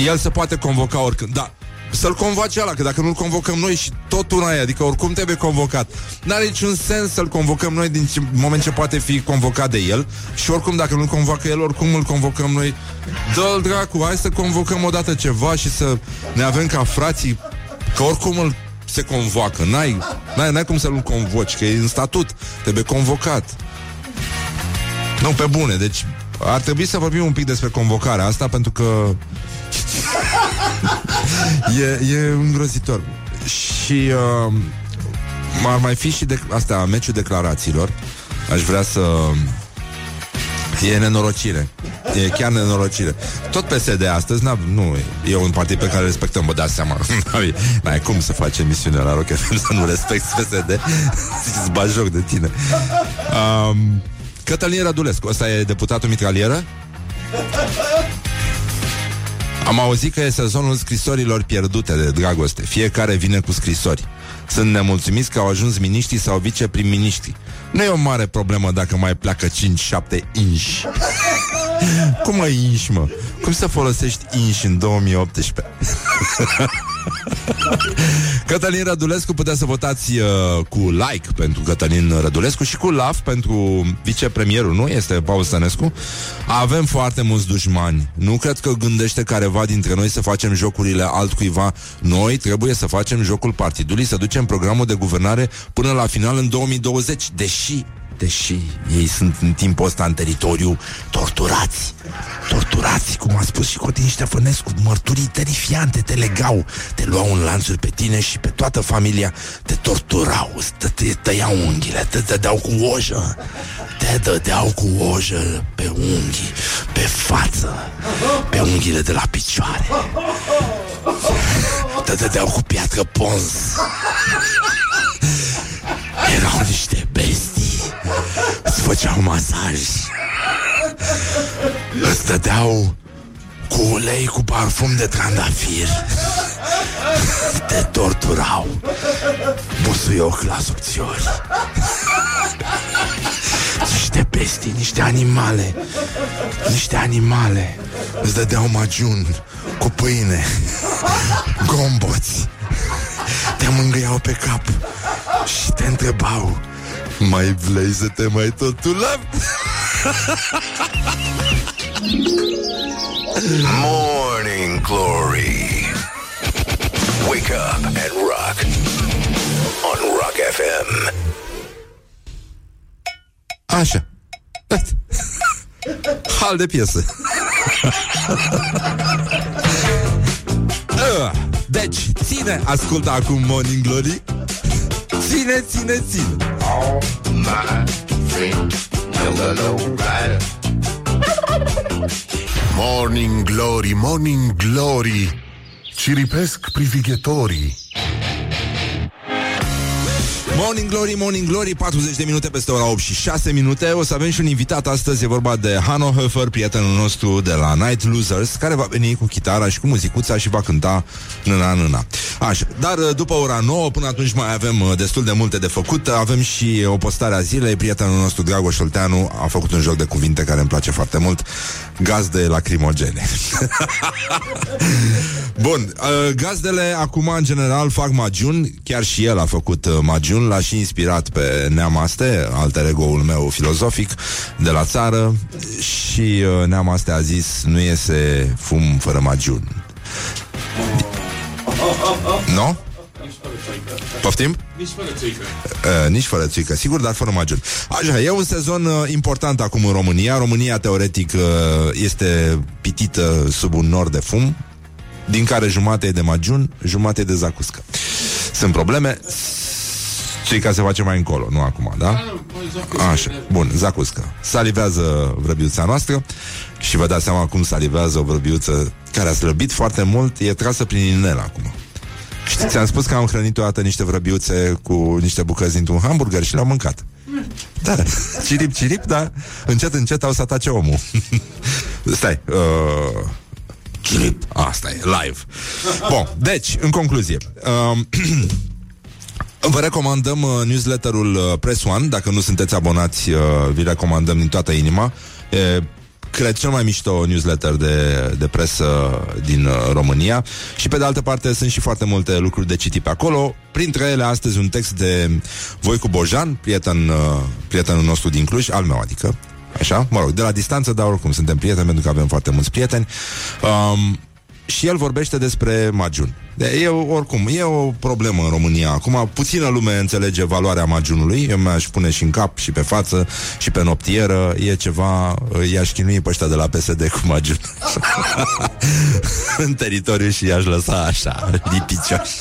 el se poate convoca oricând, da. Să-l convoace ăla, că dacă nu-l convocăm noi și tot una e, adică oricum trebuie convocat. N-are niciun sens să-l convocăm noi din ce, moment ce poate fi convocat de el și oricum dacă nu-l convoacă el, oricum îl convocăm noi. Dă-l dracu, hai să convocăm odată ceva și să ne avem ca frații, că oricum îl se convoacă. N-ai, n-ai, n-ai cum să nu convoci, că e în statut, trebuie convocat. Nu, pe bune, deci ar trebui să vorbim un pic despre convocarea asta, pentru că e, e îngrozitor. Și uh, ar mai fi și de, asta, meciul declarațiilor. Aș vrea să... E nenorocire. E chiar nenorocire. Tot PSD astăzi, n nu, e un partid pe care respectăm, vă dați seama. N-ai, n-ai cum să faci emisiune la Rock FM să nu respecti PSD. Îți bagi joc de tine. Um, Cătălin Radulescu, ăsta e deputatul mitralieră? Am auzit că e sezonul scrisorilor pierdute de dragoste. Fiecare vine cu scrisori. Sunt nemulțumiți că au ajuns miniștri sau viceprim-miniștri. Nu e o mare problemă dacă mai pleacă 5-7 inși. Cum mă inși, mă? Cum să folosești inși în 2018? Cătălin Rădulescu puteți să votați uh, cu like pentru Cătălin Rădulescu și cu love pentru vicepremierul, nu? Este Paul Stănescu. Avem foarte mulți dușmani. Nu cred că gândește careva dintre noi să facem jocurile altcuiva. Noi trebuie să facem jocul partidului, să ducem programul de guvernare până la final în 2020, deși deși ei sunt în timpul ăsta în teritoriu torturați. Torturați, cum a spus și Codin Ștefănescu, mărturii terifiante te legau, te luau în lanțuri pe tine și pe toată familia, te torturau, te, te tăiau unghiile, te dădeau cu ojă, te dădeau cu ojă pe unghii, pe față, pe unghiile de la picioare. Te dădeau cu piatră pons. Erau niște bestii Îți făceau masaj. Îți dădeau cu ulei cu parfum de trandafir. Te torturau. Busuioc la subțiori. Niște bestii, niște animale. Niște animale. Îți dădeau majun cu pâine. Gomboți. Te mângâiau pe cap Și te întrebau Mai vrei să te mai torturăm? Morning Glory. Wake up and rock. On Rock FM. Așa Hal de piesă Ah, Deci, ține, ascultă acum Morning Glory Ține, ține, ține. Morning Glory, Morning Glory. Ciripesc privighetorii Morning Glory, Morning Glory 40 de minute peste ora 8 și 6 minute. O să avem și un invitat astăzi E vorba de Hanno Höfer, prietenul nostru de la Night Losers Care va veni cu chitara și cu muzicuța Și va cânta nâna, nâna. Așa, dar după ora 9 Până atunci mai avem uh, destul de multe de făcut. Avem și o postare a zilei. Prietenul nostru Dragoș Olteanu A făcut un joc de cuvinte care îmi place foarte mult. Gazde lacrimogene. Bun, uh, gazdele acum în general fac magiuni. Chiar și el a făcut uh, magiuni L-aș și inspirat pe Neamaste Alter ego-ul meu filozofic De la țară Și uh, Neamaste a zis Nu iese fum fără magiuni Nu? Poftim? Nici fără țuică. Uh, nici fără țuică, sigur, dar fără magiuni. Așa, e un sezon uh, important acum în România. România, teoretic, uh, este pitită sub un nor de fum, din care jumate e de magiun, jumate e de zacuscă. Sunt probleme. Țuica se face mai încolo, nu acum, da? Așa, bun, zacuscă. Salivează vrăbiuța noastră și vă dați seama cum salivează o vrăbiuță care a slăbit foarte mult, e trasă prin inel acum. Și ți-am spus că am hrănit o dată niște vrăbiuțe cu niște bucăți dintr-un hamburger și le-am mâncat. Da, cirip, cirip, dar încet, încet au să atace omul. Stai, uh, cirip, asta e, live. Bun, deci, în concluzie, uh, Vă recomandăm uh, newsletterul uh, Press One. Dacă nu sunteți abonați, uh, vi recomandăm din toată inima. E, Cred cel mai mișto newsletter de, de presă din uh, România. Și pe de altă parte sunt și foarte multe lucruri de citit pe acolo. Printre ele astăzi un text de Voicu Bojan, prieten, uh, prietenul nostru din Cluj, al meu adică Așa, mă rog, de la distanță, dar oricum suntem prieteni pentru că avem foarte mulți prieteni. Um, și el vorbește despre magiun. De, e, oricum, e o problemă în România. Acum, puțină lume înțelege valoarea magiunului. Eu mi-aș pune și în cap, și pe față, și pe noptieră. E ceva, i-aș chinui pe ăștia de la PSD cu magiun. în teritoriu și i-aș lăsa așa, lipicioși.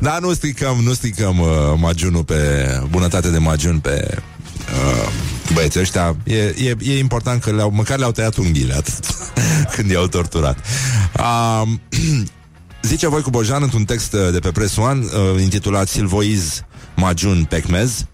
Dar nu stricăm, nu stricăm uh, magiunul pe bunătate de magiun pe uh, băieții ăștia, e, e, e important că le-au, măcar le-au tăiat unghiile atât, când i-au torturat. Uh, zice voi cu Bojan într-un text de pe Press One, uh, intitulat Silvoiz Majun Pecmez.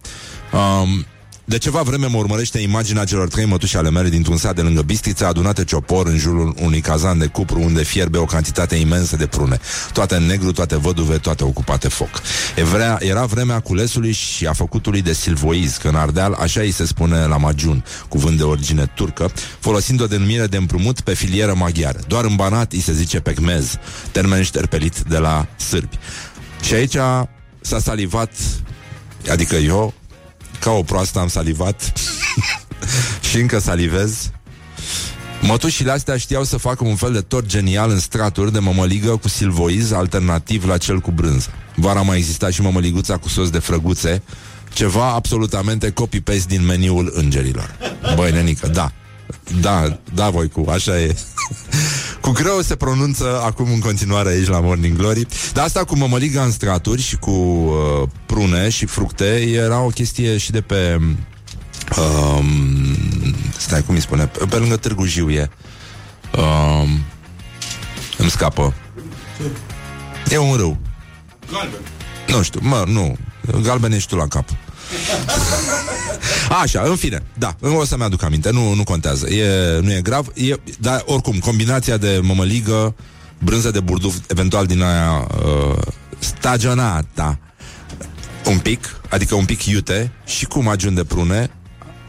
Um, de ceva vreme mă urmărește imaginea celor trei mătuși ale mele dintr-un sat de lângă Bistrița, adunate ciopor în jurul unui cazan de cupru unde fierbe o cantitate imensă de prune. Toate în negru, toate văduve, toate ocupate foc. Evrea, era vremea culesului și a făcutului de silvoiz, că în Ardeal așa îi se spune la majun, cuvânt de origine turcă, folosind o denumire de împrumut pe filieră maghiară. Doar în Banat îi se zice pecmez, termen șterpelit de la sârbi. Și aici s-a salivat, adică eu, ca o proastă am salivat și încă salivez. Mătușile astea știau să facă un fel de tort genial în straturi de mămăligă cu silvoiz alternativ la cel cu brânză. Vara mai exista și mămăliguța cu sos de frăguțe, Ceva absolutamente copy-paste din meniul îngerilor. Băi, nenică, da. Da, da, voi cu, așa e. cu greu se pronunță acum în continuare aici la Morning Glory. Dar asta cu mămăliga în straturi și cu uh, prune și fructe era o chestie și de pe... Um, stai, cum îi spune? Pe, pe lângă Târgu Jiu e. Um, îmi scapă. E un râu. Galben. Nu știu, mă, nu. Galben ești tu la cap. Așa, în fine, da, o să-mi aduc aminte, nu, nu contează, e, nu e grav, e, dar oricum, combinația de mămăligă, brânză de burduf, eventual din aia uh, stagionata, un pic, adică un pic iute și cu magiun de prune,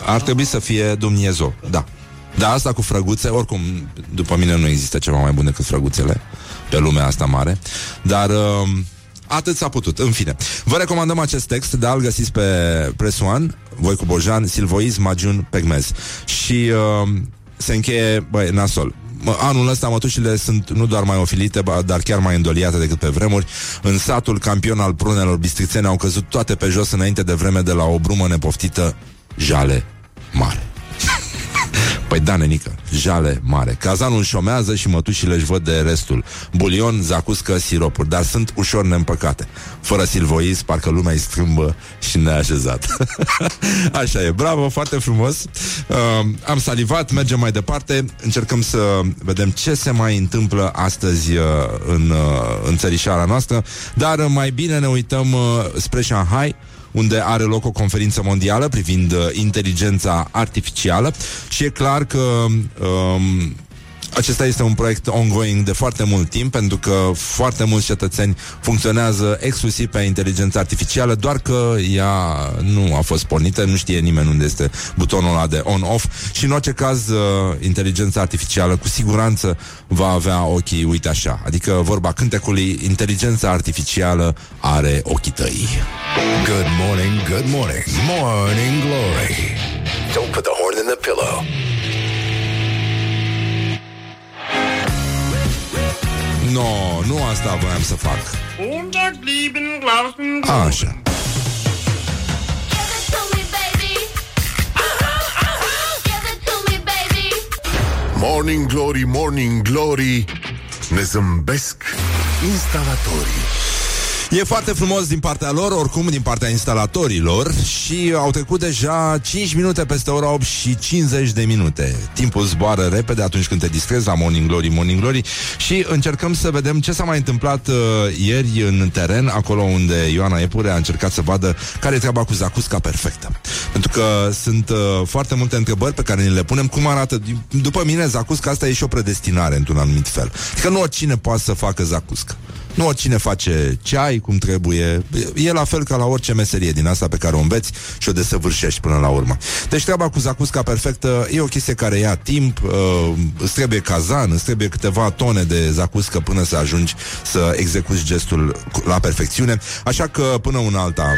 ar trebui să fie Dumnezeu, da. Dar asta cu frăguțe, oricum, după mine nu există ceva mai bun decât frăguțele pe lumea asta mare. Dar uh, atât s-a putut, în fine. Vă recomandăm acest text, dar îl găsiți pe Press One, voi cu Bojan, Silvoiz, Magiun, Pegmez. Și uh, se încheie, băi, nasol. Anul ăsta mătușile sunt nu doar mai ofilite, dar chiar mai îndoliate decât pe vremuri. În satul campion al prunelor bistrițene au căzut toate pe jos înainte de vreme de la o brumă nepoftită jale mare. Păi da, nenică, jale mare. Cazanul șomează și mătușile își văd de restul. Bulion, zacuscă, siropuri, dar sunt ușor neîmpăcate. Fără silvois, parcă lumea îi strâmbă și neașezat. Așa e, bravo, foarte frumos. Uh, am salivat, mergem mai departe, încercăm să vedem ce se mai întâmplă astăzi uh, în, uh, în țărișoara noastră, dar mai bine ne uităm uh, spre Shanghai, unde are loc o conferință mondială privind uh, inteligența artificială. Și e clar că um, acesta este un proiect ongoing de foarte mult timp, pentru că foarte mulți cetățeni funcționează exclusiv pe inteligența artificială, doar că ea nu a fost pornită, nu știe nimeni unde este butonul ăla de on-off și în orice caz uh, inteligența artificială cu siguranță va avea ochii, uite așa, adică vorba cântecului, inteligența artificială are ochii tăi. Good morning, good morning, morning glory. Don't put the horn in the pillow. No, nu asta voiam să fac. Așa. Morning Glory, Morning Glory Ne zâmbesc instalatorii E foarte frumos din partea lor, oricum din partea instalatorilor și au trecut deja 5 minute peste ora 8 și 50 de minute. Timpul zboară repede atunci când te distrezi la Morning Glory, Morning Glory și încercăm să vedem ce s-a mai întâmplat uh, ieri în teren, acolo unde Ioana Epure a încercat să vadă care e treaba cu zacusca perfectă. Pentru că sunt uh, foarte multe întrebări pe care ni le punem. Cum arată? După mine, zacusca asta e și o predestinare într-un anumit fel. Adică nu oricine poate să facă zacuscă. Nu oricine face ceai cum trebuie. E la fel ca la orice meserie din asta pe care o înveți și o desăvârșești până la urmă. Deci treaba cu zacusca perfectă e o chestie care ia timp, uh, îți trebuie cazan, îți trebuie câteva tone de zacuscă până să ajungi să execuți gestul la perfecțiune. Așa că până un alta...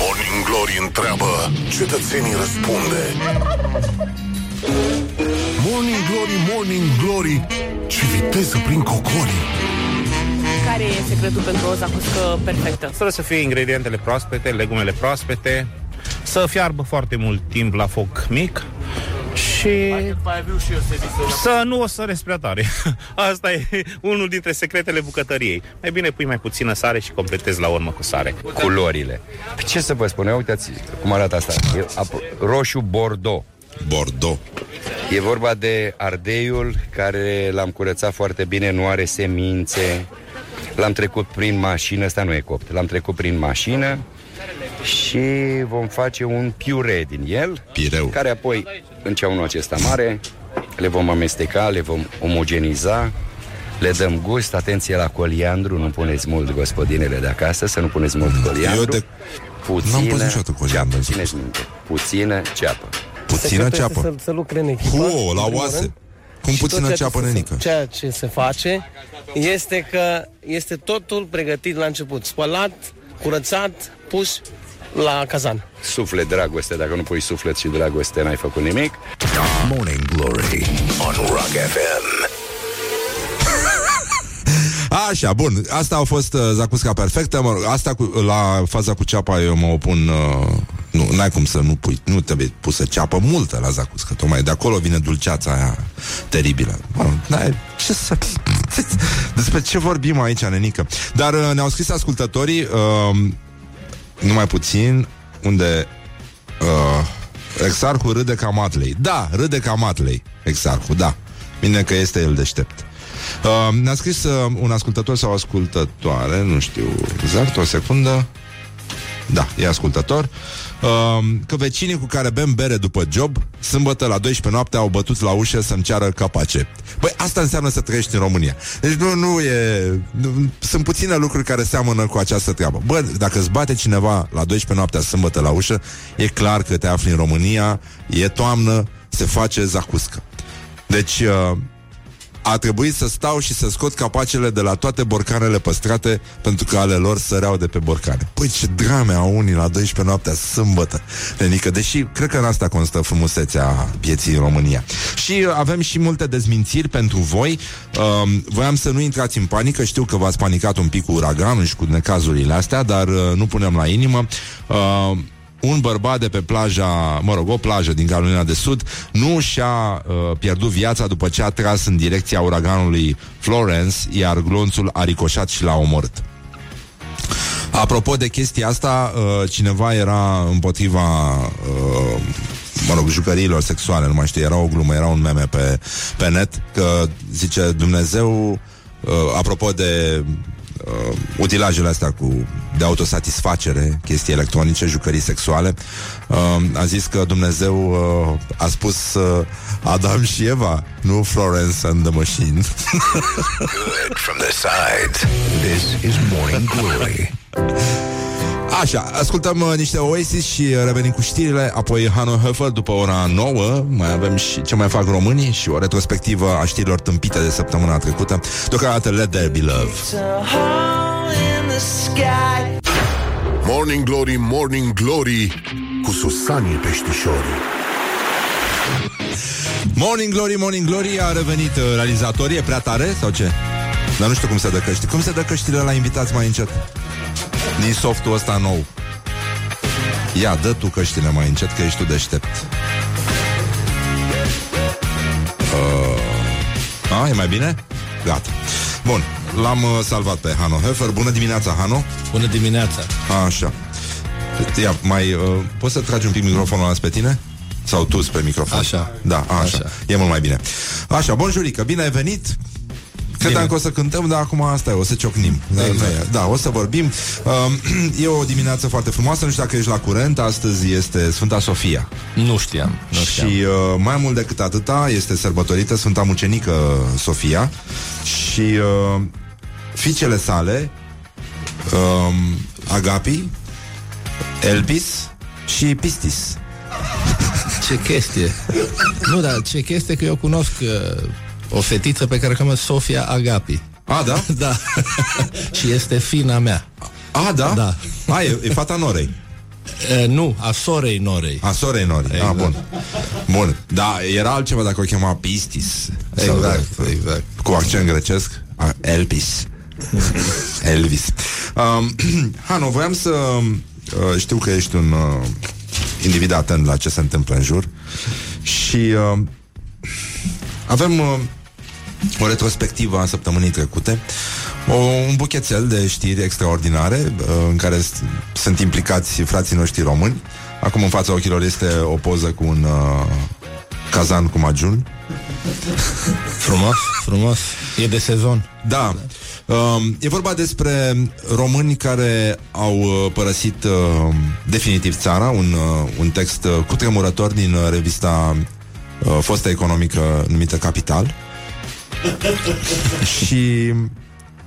Morning Glory întreabă Cetățenii răspunde Morning Glory, Morning Glory Ce viteză prin cocorii care e secretul pentru o zacuscă perfectă? Trebuie să fie ingredientele proaspete, legumele proaspete, să fiarbă foarte mult timp la foc mic și să nu o săreți prea tare. Asta e unul dintre secretele bucătăriei. Mai bine pui mai puțină sare și completezi la urmă cu sare. Culorile. Ce să vă spun? Uitați cum arată asta. E roșu Bordeaux. Bordeaux. E vorba de ardeiul care l-am curățat foarte bine, nu are semințe, L-am trecut prin mașină, ăsta nu e copt, l-am trecut prin mașină și vom face un piure din el, Pireu. care apoi, în ceaunul acesta mare, le vom amesteca, le vom omogeniza, le dăm gust, atenție la coliandru, nu puneți mult gospodinele de acasă, să nu puneți mult coliandru. Eu de... Puțină, N-am pus niciodată coliandru. Ceapă, minte, puțină ceapă. Puțină ceapă? Să, să lucre în echipă. Hu, la oase. Rând. Cum puțină ceapă nenică. Ceea ce se face este că este totul pregătit la început. Spălat, curățat, pus la cazan. Suflet, dragoste. Dacă nu pui suflet și dragoste, n-ai făcut nimic. Morning Glory on Rock FM. Așa, bun, asta a fost uh, zacusca perfectă mă, Asta cu, la faza cu ceapa eu mă opun uh, Nu, n-ai cum să nu pui Nu trebuie pusă ceapă multă la zacuscă Tocmai de acolo vine dulceața aia teribilă. Mă, n-ai, ce să... Despre ce vorbim aici, nenică? Dar uh, ne-au scris ascultătorii uh, Numai puțin Unde uh, Exarhul râde ca matlei Da, râde ca matlei Exarhul, da. Bine că este el deștept. Uh, ne-a scris uh, un ascultător sau ascultătoare, nu știu exact, o secundă. Da, e ascultător. Uh, că vecinii cu care bem bere după job, sâmbătă la 12 noapte au bătut la ușă să-mi ceară capace. Păi asta înseamnă să trăiești în România. Deci nu, nu e... Nu, sunt puține lucruri care seamănă cu această treabă. Bă, dacă îți bate cineva la 12 noaptea sâmbătă la ușă, e clar că te afli în România, e toamnă, se face zacuscă. Deci, uh, a trebuit să stau și să scot capacele de la toate borcanele păstrate pentru că ale lor săreau de pe borcane. Păi ce drame au unii la 12 noaptea sâmbătă, Lenică, deși cred că în asta constă frumusețea vieții în România. Și uh, avem și multe dezmințiri pentru voi. Uh, voiam să nu intrați în panică, știu că v-ați panicat un pic cu uraganul și cu necazurile astea, dar uh, nu punem la inimă. Uh, un bărbat de pe plaja, mă rog, o plajă din Carolina de Sud, nu și-a uh, pierdut viața după ce a tras în direcția uraganului Florence, iar glonțul a ricoșat și l-a omorât. Apropo de chestia asta, uh, cineva era împotriva uh, mă rog, jucăriilor sexuale, nu mai știu, era o glumă, era un meme pe, pe net, că zice Dumnezeu, uh, apropo de uh, utilajele astea cu de autosatisfacere, chestii electronice, jucării sexuale. Uh, a zis că Dumnezeu uh, a spus uh, Adam și Eva, nu Florence and the Machine. Good from the sides. This is Morning Glory. Așa, ascultăm uh, niște Oasis și uh, revenim cu știrile, apoi Hano Höfer după ora 9, mai avem și ce mai fac românii și o retrospectivă a știrilor tâmpite de săptămâna trecută. Deocamdată Let There Be Love. Morning Glory, Morning Glory Cu Susanii Peștișorii Morning Glory, Morning Glory a revenit uh, realizatorie, prea tare sau ce? Dar nu știu cum se dă căști. Cum se dă căștile la invitați mai încet? Din softul ăsta nou. Ia, dă tu căștile mai încet, că ești tu deștept. Uh, a, e mai bine? Gata. Bun, l-am uh, salvat pe Hano Hefer. Bună dimineața, Hano. Bună dimineața. Așa. Ia, mai, uh, poți să tragi un pic microfonul ăla spre tine? Sau tu spre microfon? Așa. Da, așa. așa. E mult mai bine. Așa, bonjurică, bine ai venit. Credeam că o să cântăm, dar acum asta e, o să ciocnim. Da, Exact. da, o să vorbim. Um, e o dimineață foarte frumoasă, nu știu dacă ești la curent, astăzi este Sfânta Sofia. Nu știam. Nu știam. Și uh, mai mult decât atâta, este sărbătorită Sfânta Mucenică Sofia și uh, fiicele sale, um, Agapi, Elpis și Pistis. Ce chestie. nu, dar ce chestie că eu cunosc uh, o fetiță pe care o cheamă Sofia Agapi. A, da? Da. și este fina mea. A, da? Da. A, e, e fata Norei. Uh, nu, a sorei Norei. A sorei Nori. Exact. Exact. A, bun. Bun. Da, era altceva dacă o chema Pistis. Sau Exact, dacă- exact. Cu accent grecesc. A, Elpis. Elvis. Um, Hano, voiam să... Uh, știu că ești un uh, individ atent la ce se întâmplă în jur și uh, avem uh, o retrospectivă a săptămânii trecute, o, un buchețel de știri extraordinare uh, în care s- sunt implicați frații noștri români. Acum în fața ochilor este o poză cu un uh, cazan cu majun. Frumos, frumos. E de sezon. Da. Um, e vorba despre români care au uh, părăsit uh, definitiv țara, un, uh, un text uh, cutremurător din uh, revista uh, fostă economică numită Capital. și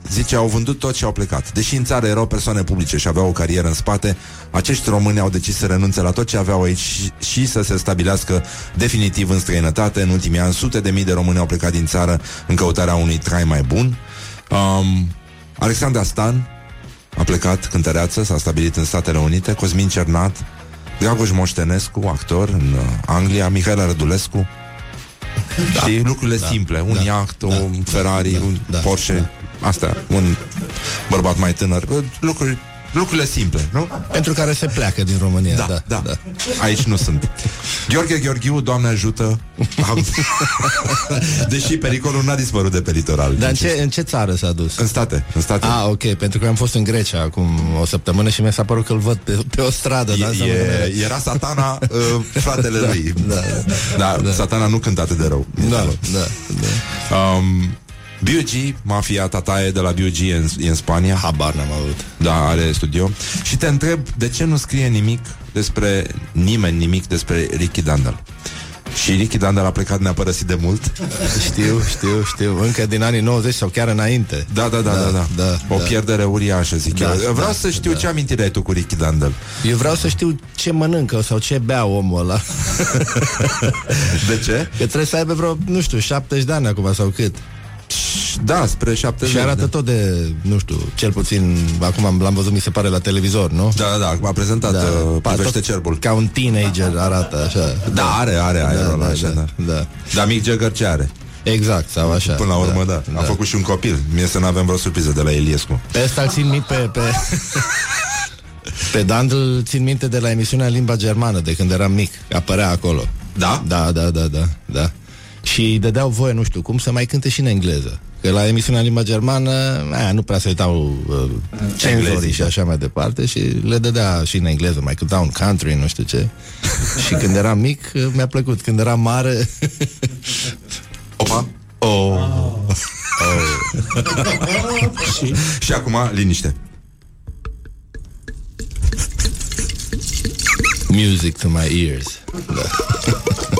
zice, au vândut tot și au plecat. Deși în țară erau persoane publice și aveau o carieră în spate, acești români au decis să renunțe la tot ce aveau aici și, și să se stabilească definitiv în străinătate. În ultimii ani, sute de mii de români au plecat din țară în căutarea unui trai mai bun. Um, Alexandra Stan a plecat cântăreață, s-a stabilit în Statele Unite, Cosmin Cernat, Dragoș Moștenescu, actor în uh, Anglia, Mihaela Rădulescu, da. și lucrurile da, simple, un da, iaht, da, un Ferrari, da, un da, Porsche, asta, un bărbat mai tânăr, lucruri Lucrurile simple, nu? Pentru care se pleacă din România. Da, da. da. da. Aici nu sunt. Gheorghe Gheorghiu, Doamne ajută. Deși pericolul n-a dispărut de pe litoral. Dar în ce, în ce țară s-a dus? În state. În state. Ah, ok, pentru că am fost în Grecia acum o săptămână și mi s-a părut că îl văd pe, pe o stradă. E, da, e, era satana uh, fratele da, lui. Da, da, da. Satana nu cântă atât de rău. Da, da, da. Um, BUG, mafia tataie de la BUG e în, e în Spania Habar n-am avut Da, are studio Și te întreb, de ce nu scrie nimic despre nimeni nimic despre Ricky Dandel? Și Ricky Dandel a plecat, ne-a părăsit de mult Știu, știu, știu Încă din anii 90 sau chiar înainte Da, da, da, da, da. da O da. pierdere uriașă, zic Da, eu Vreau da, să știu da. ce amintire ai tu cu Ricky Dandel Eu vreau să știu ce mănâncă sau ce bea omul ăla De ce? Că trebuie să aibă vreo, nu știu, 70 de ani acum sau cât Da, spre 70 Și arată da. tot de, nu știu, cel puțin Acum am- l-am văzut, mi se pare, la televizor, nu? Da, da, da, a prezentat da, uh, Pa, Privește tot cerbul Ca un teenager arată așa Da, are, are aerul ăla, da, așa, da, da. da. Dar Mick Jagger ce are? Exact, sau așa Până la urmă, da, da. A făcut și un copil Mie să nu avem vreo surpriză de la Eliescu Pe ăsta îl țin minte pe, pe, pe Dan îl țin minte de la emisiunea Limba Germană De când eram mic, apărea acolo Da? Da, da, da, da, da. Și îi dădeau voie, nu știu cum, să mai cânte și în engleză Că la emisiunea Limba Germană aia, Nu prea se uitau uh, cenzorii Englezii, și așa mai departe Și le dădea și în engleză Mai cântau un country, nu știu ce Și când eram mic, uh, mi-a plăcut Când eram mare Opa oh. Oh. și? și acum, liniște Music to my ears da.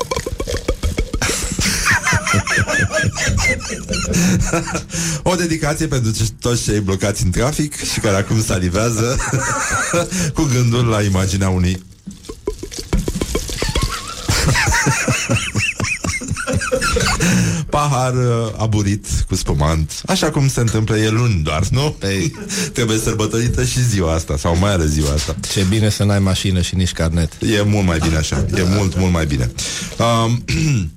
O dedicație pentru ce- toți cei blocați în trafic Și care acum salivează Cu gândul la imaginea unui Pahar uh, aburit cu spumant Așa cum se întâmplă, e luni doar, nu? Ei. Trebuie sărbătorită și ziua asta Sau mai ales ziua asta Ce bine să n-ai mașină și nici carnet E mult mai bine așa E mult, mult mai bine um,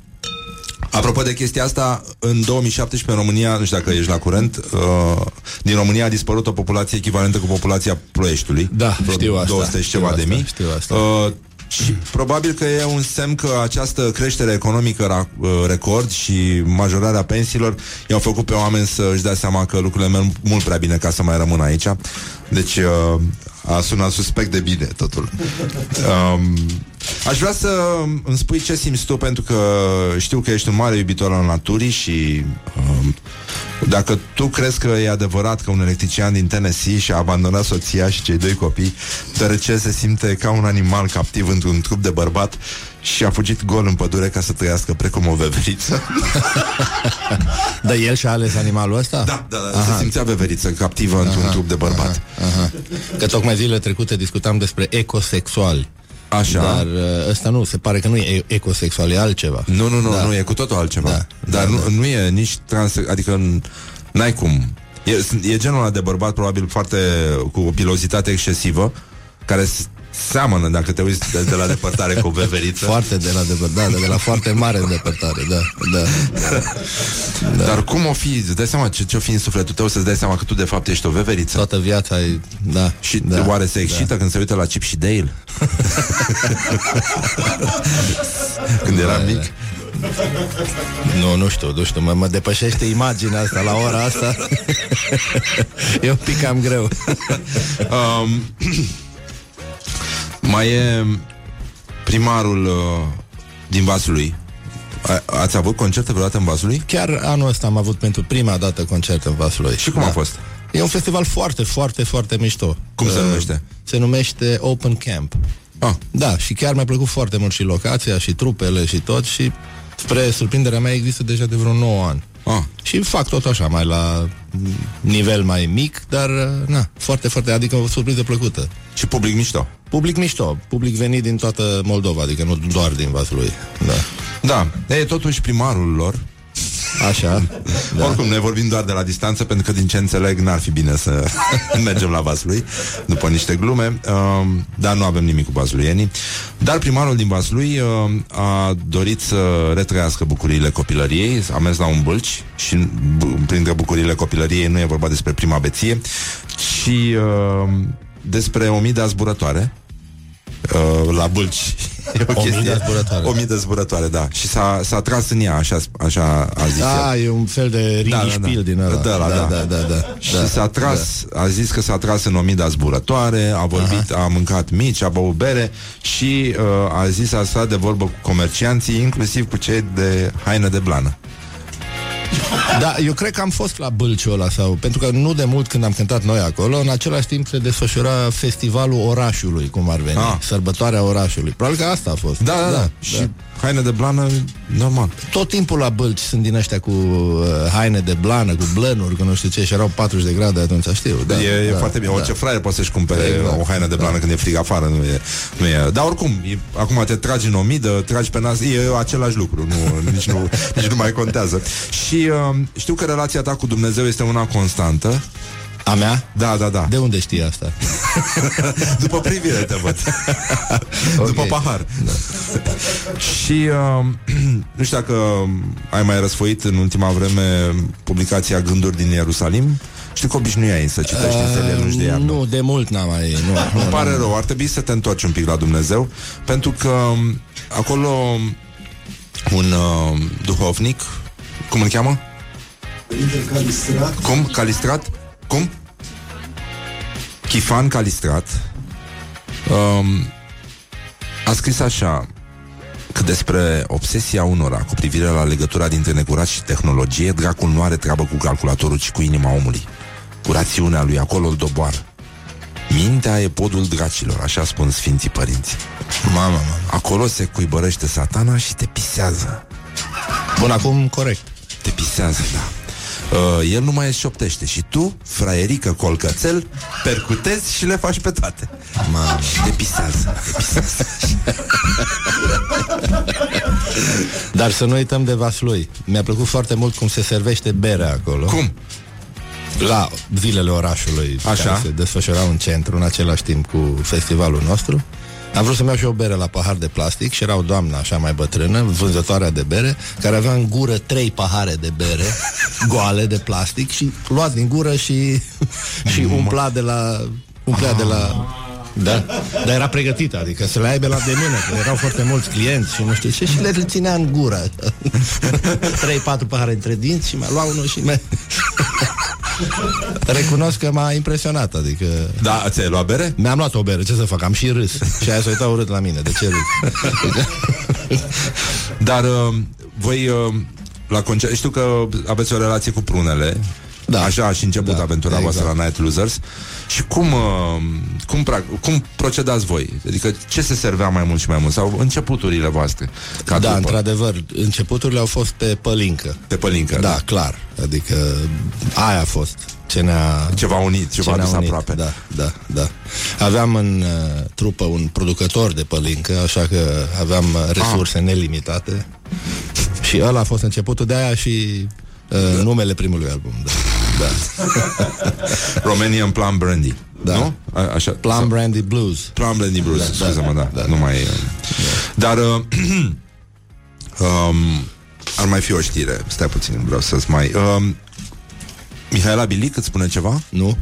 Apropo de chestia asta, în 2017 în România, nu știu dacă ești la curent, uh, din România a dispărut o populație echivalentă cu populația Ploieștiului. Da, Vreo știu asta, 200 și știu ceva de asta, mii. știu asta. Uh, și probabil că e un semn că această creștere economică ra- uh, record și majorarea pensiilor i-au făcut pe oameni să își dea seama că lucrurile merg mult prea bine ca să mai rămână aici. Deci uh, a sunat suspect de bine totul. Um, aș vrea să îmi spui ce simți tu pentru că știu că ești un mare iubitor al naturii și um, dacă tu crezi că e adevărat că un electrician din Tennessee și-a abandonat soția și cei doi copii, deoarece se simte ca un animal captiv într-un trup de bărbat și a fugit gol în pădure ca să trăiască precum o veveriță. Dar el și-a ales animalul ăsta? Da, da, da se simțea veveriță captivă într-un trup de bărbat. Aha. Că tocmai zilele trecute discutam despre ecosexuali Așa. Dar uh, ăsta nu, se pare că nu e ecosexual, e altceva Nu, nu, nu, Da. nu, e cu totul altceva. Da, Dar da, nu, da. nu e nici trans... Adică n- n-ai cum. E, e genul ăla de bărbat probabil foarte cu o pilozitate excesivă care s- seamănă, dacă te uiți de, de la depărtare cu o veveriță. Foarte de la depărtare, da, de la foarte mare depărtare, da, da. da. Dar cum o fi, îți dai seama ce, ce o fi în sufletul tău să-ți dai seama că tu de fapt ești o veveriță? Toată viața e, da. Și da, oare se excită da. când se uită la Chip și Dale? când era Da, mic? Nu, nu știu, nu știu, mă, mă depășește imaginea asta la ora asta. e un pic cam greu. Um, mai e primarul uh, din Vasului. A, ați avut concerte vreodată în Vasului? Chiar anul ăsta am avut pentru prima dată concert în Vaslui. Și cum a fost? E un festival foarte, foarte, foarte mișto. Cum se Uh, numește? Se numește Open Camp. Ah. Da, și chiar mi-a plăcut foarte mult și locația, și trupele, și tot, și spre surprinderea mea există deja de vreo 9 ani. Ah. Și fac tot așa, mai la mm, nivel mai mic, dar, uh, na, foarte, foarte, adică o surpriză plăcută. Și public mișto. Public mișto, public venit din toată Moldova, adică nu doar din Vaslui. Da. Da, e totuși primarul lor. Așa. Da. Oricum, noi vorbim doar de la distanță, pentru că din ce înțeleg n-ar fi bine să mergem la Vaslui, după niște glume, uh, dar nu avem nimic cu vasluienii. Dar primarul din Vaslui uh, a dorit să retrăiască bucuriile copilăriei, a mers la un bălci și b- printre bucuriile copilăriei nu e vorba despre prima beție, ci uh, despre o mii de zburătoare uh, la Bâlci. E o, o chestie. Mii de zburătoare. O mii de zburătoare, da. Și s-a, s-a tras în ea, așa, așa a zis Da, el. e un fel de da, da, da. din ăla. Da, da, da. da, da, da. Și da, s-a tras, da. a zis că s-a tras în o mii de zburătoare, a vorbit, Aha. a mâncat mici, a băut bere și uh, a zis asta de vorbă cu comercianții, inclusiv cu cei de haină de blană. Da, eu cred că am fost la Bâlciul ăla sau, pentru că nu de mult când am cântat noi acolo, în același timp se desfășura festivalul orașului, cum ar veni, ah. sărbătoarea orașului. Probabil că asta a fost. Da, da, da. da. Și da haine de blană, normal. Tot timpul la bălci sunt din ăștia cu uh, haine de blană, cu blănuri, cu nu știu ce, și erau 40 de grade atunci, știu. Da, e, e da, foarte bine. Da. Orice fraier poate să-și cumpere exact, o haină de blană da. când e frig afară, nu e. Nu e. Dar oricum, e, acum te tragi în omidă, tragi pe nas, e același lucru, nu, nici, nu, nici nu mai contează. Și uh, știu că relația ta cu Dumnezeu este una constantă. A mea? Da, da, da. De unde știi asta? După privire te văd. okay. După pahar. Da. Și uh, nu știu dacă ai mai răsfoit în ultima vreme publicația Gânduri din Ierusalim. Știu că obișnuiai să citești uh, în selelul de iarnă. Nu, de mult n-am mai... Nu, Îmi pare rău, ar trebui să te întorci un pic la Dumnezeu, pentru că um, acolo un uh, duhovnic, cum îl cheamă? Calistrat. Cum? Calistrat? Cum? Chifan Calistrat um, a scris așa că despre obsesia unora cu privire la legătura dintre necurat și tehnologie, dracul nu are treabă cu calculatorul, ci cu inima omului. Cu rațiunea lui, acolo îl doboară. Mintea e podul dracilor, așa spun Sfinții Părinți. Mama, mama. Acolo se cuibărește satana și te pisează. Bun, acum corect. Te pisează, da uh, el nu mai șoptește și tu, fraierică colcățel, percutezi și le faci pe toate. Mamă. Și te pisează, te pisează. Dar să nu uităm de Vaslui. Mi-a plăcut foarte mult cum se servește berea acolo. Cum? La zilele orașului Așa. care se desfășurau în centru în același timp cu festivalul nostru. Am vrut să-mi iau și o bere la pahar de plastic și era o doamnă așa mai bătrână, vânzătoarea de bere, care avea în gură trei pahare de bere goale de plastic și luat din gură și, și umpla de la umplea de la da, dar era pregătită, adică să le aibă la de mână, că erau foarte mulți clienți și nu știu ce, și le ținea în gură. 3-4 pahare între dinți și mai lua unul și mai... Recunosc că m-a impresionat, adică... Da, ți-ai luat bere? Mi-am luat o bere, ce să fac? Am și râs. Și aia s-a uitat urât la mine, de ce râs? Dar uh, voi uh, la concert, știu că aveți o relație cu prunele. Da. Așa a și început da, aventura exact. voastră la Night Losers. Și cum, uh, cum, cum procedați voi? Adică ce se servea mai mult și mai mult? Sau începuturile voastre? Ca da, trupă? într-adevăr, începuturile au fost pe pălincă. Pe pălincă, da, da. clar. Adică aia a fost ce ne-a... Ceva unit, ceva ce adus unit. aproape. Da, da, da. Aveam în uh, trupă un producător de pălincă, așa că aveam uh, resurse ah. nelimitate. Și ăla a fost începutul de aia și uh, da. numele primului album. Da. Da. Romanian Plum Brandy. Da. Nu? A, așa. Plum sau... Brandy Blues. Plum Brandy Blues, da, scuze-mă, da. da. da. Nu mai... Uh, da. Dar... Uh, um, ar mai fi o știre. Stai puțin, vreau să-ți mai... Um, Mihaela Bilic îți spune ceva? Nu.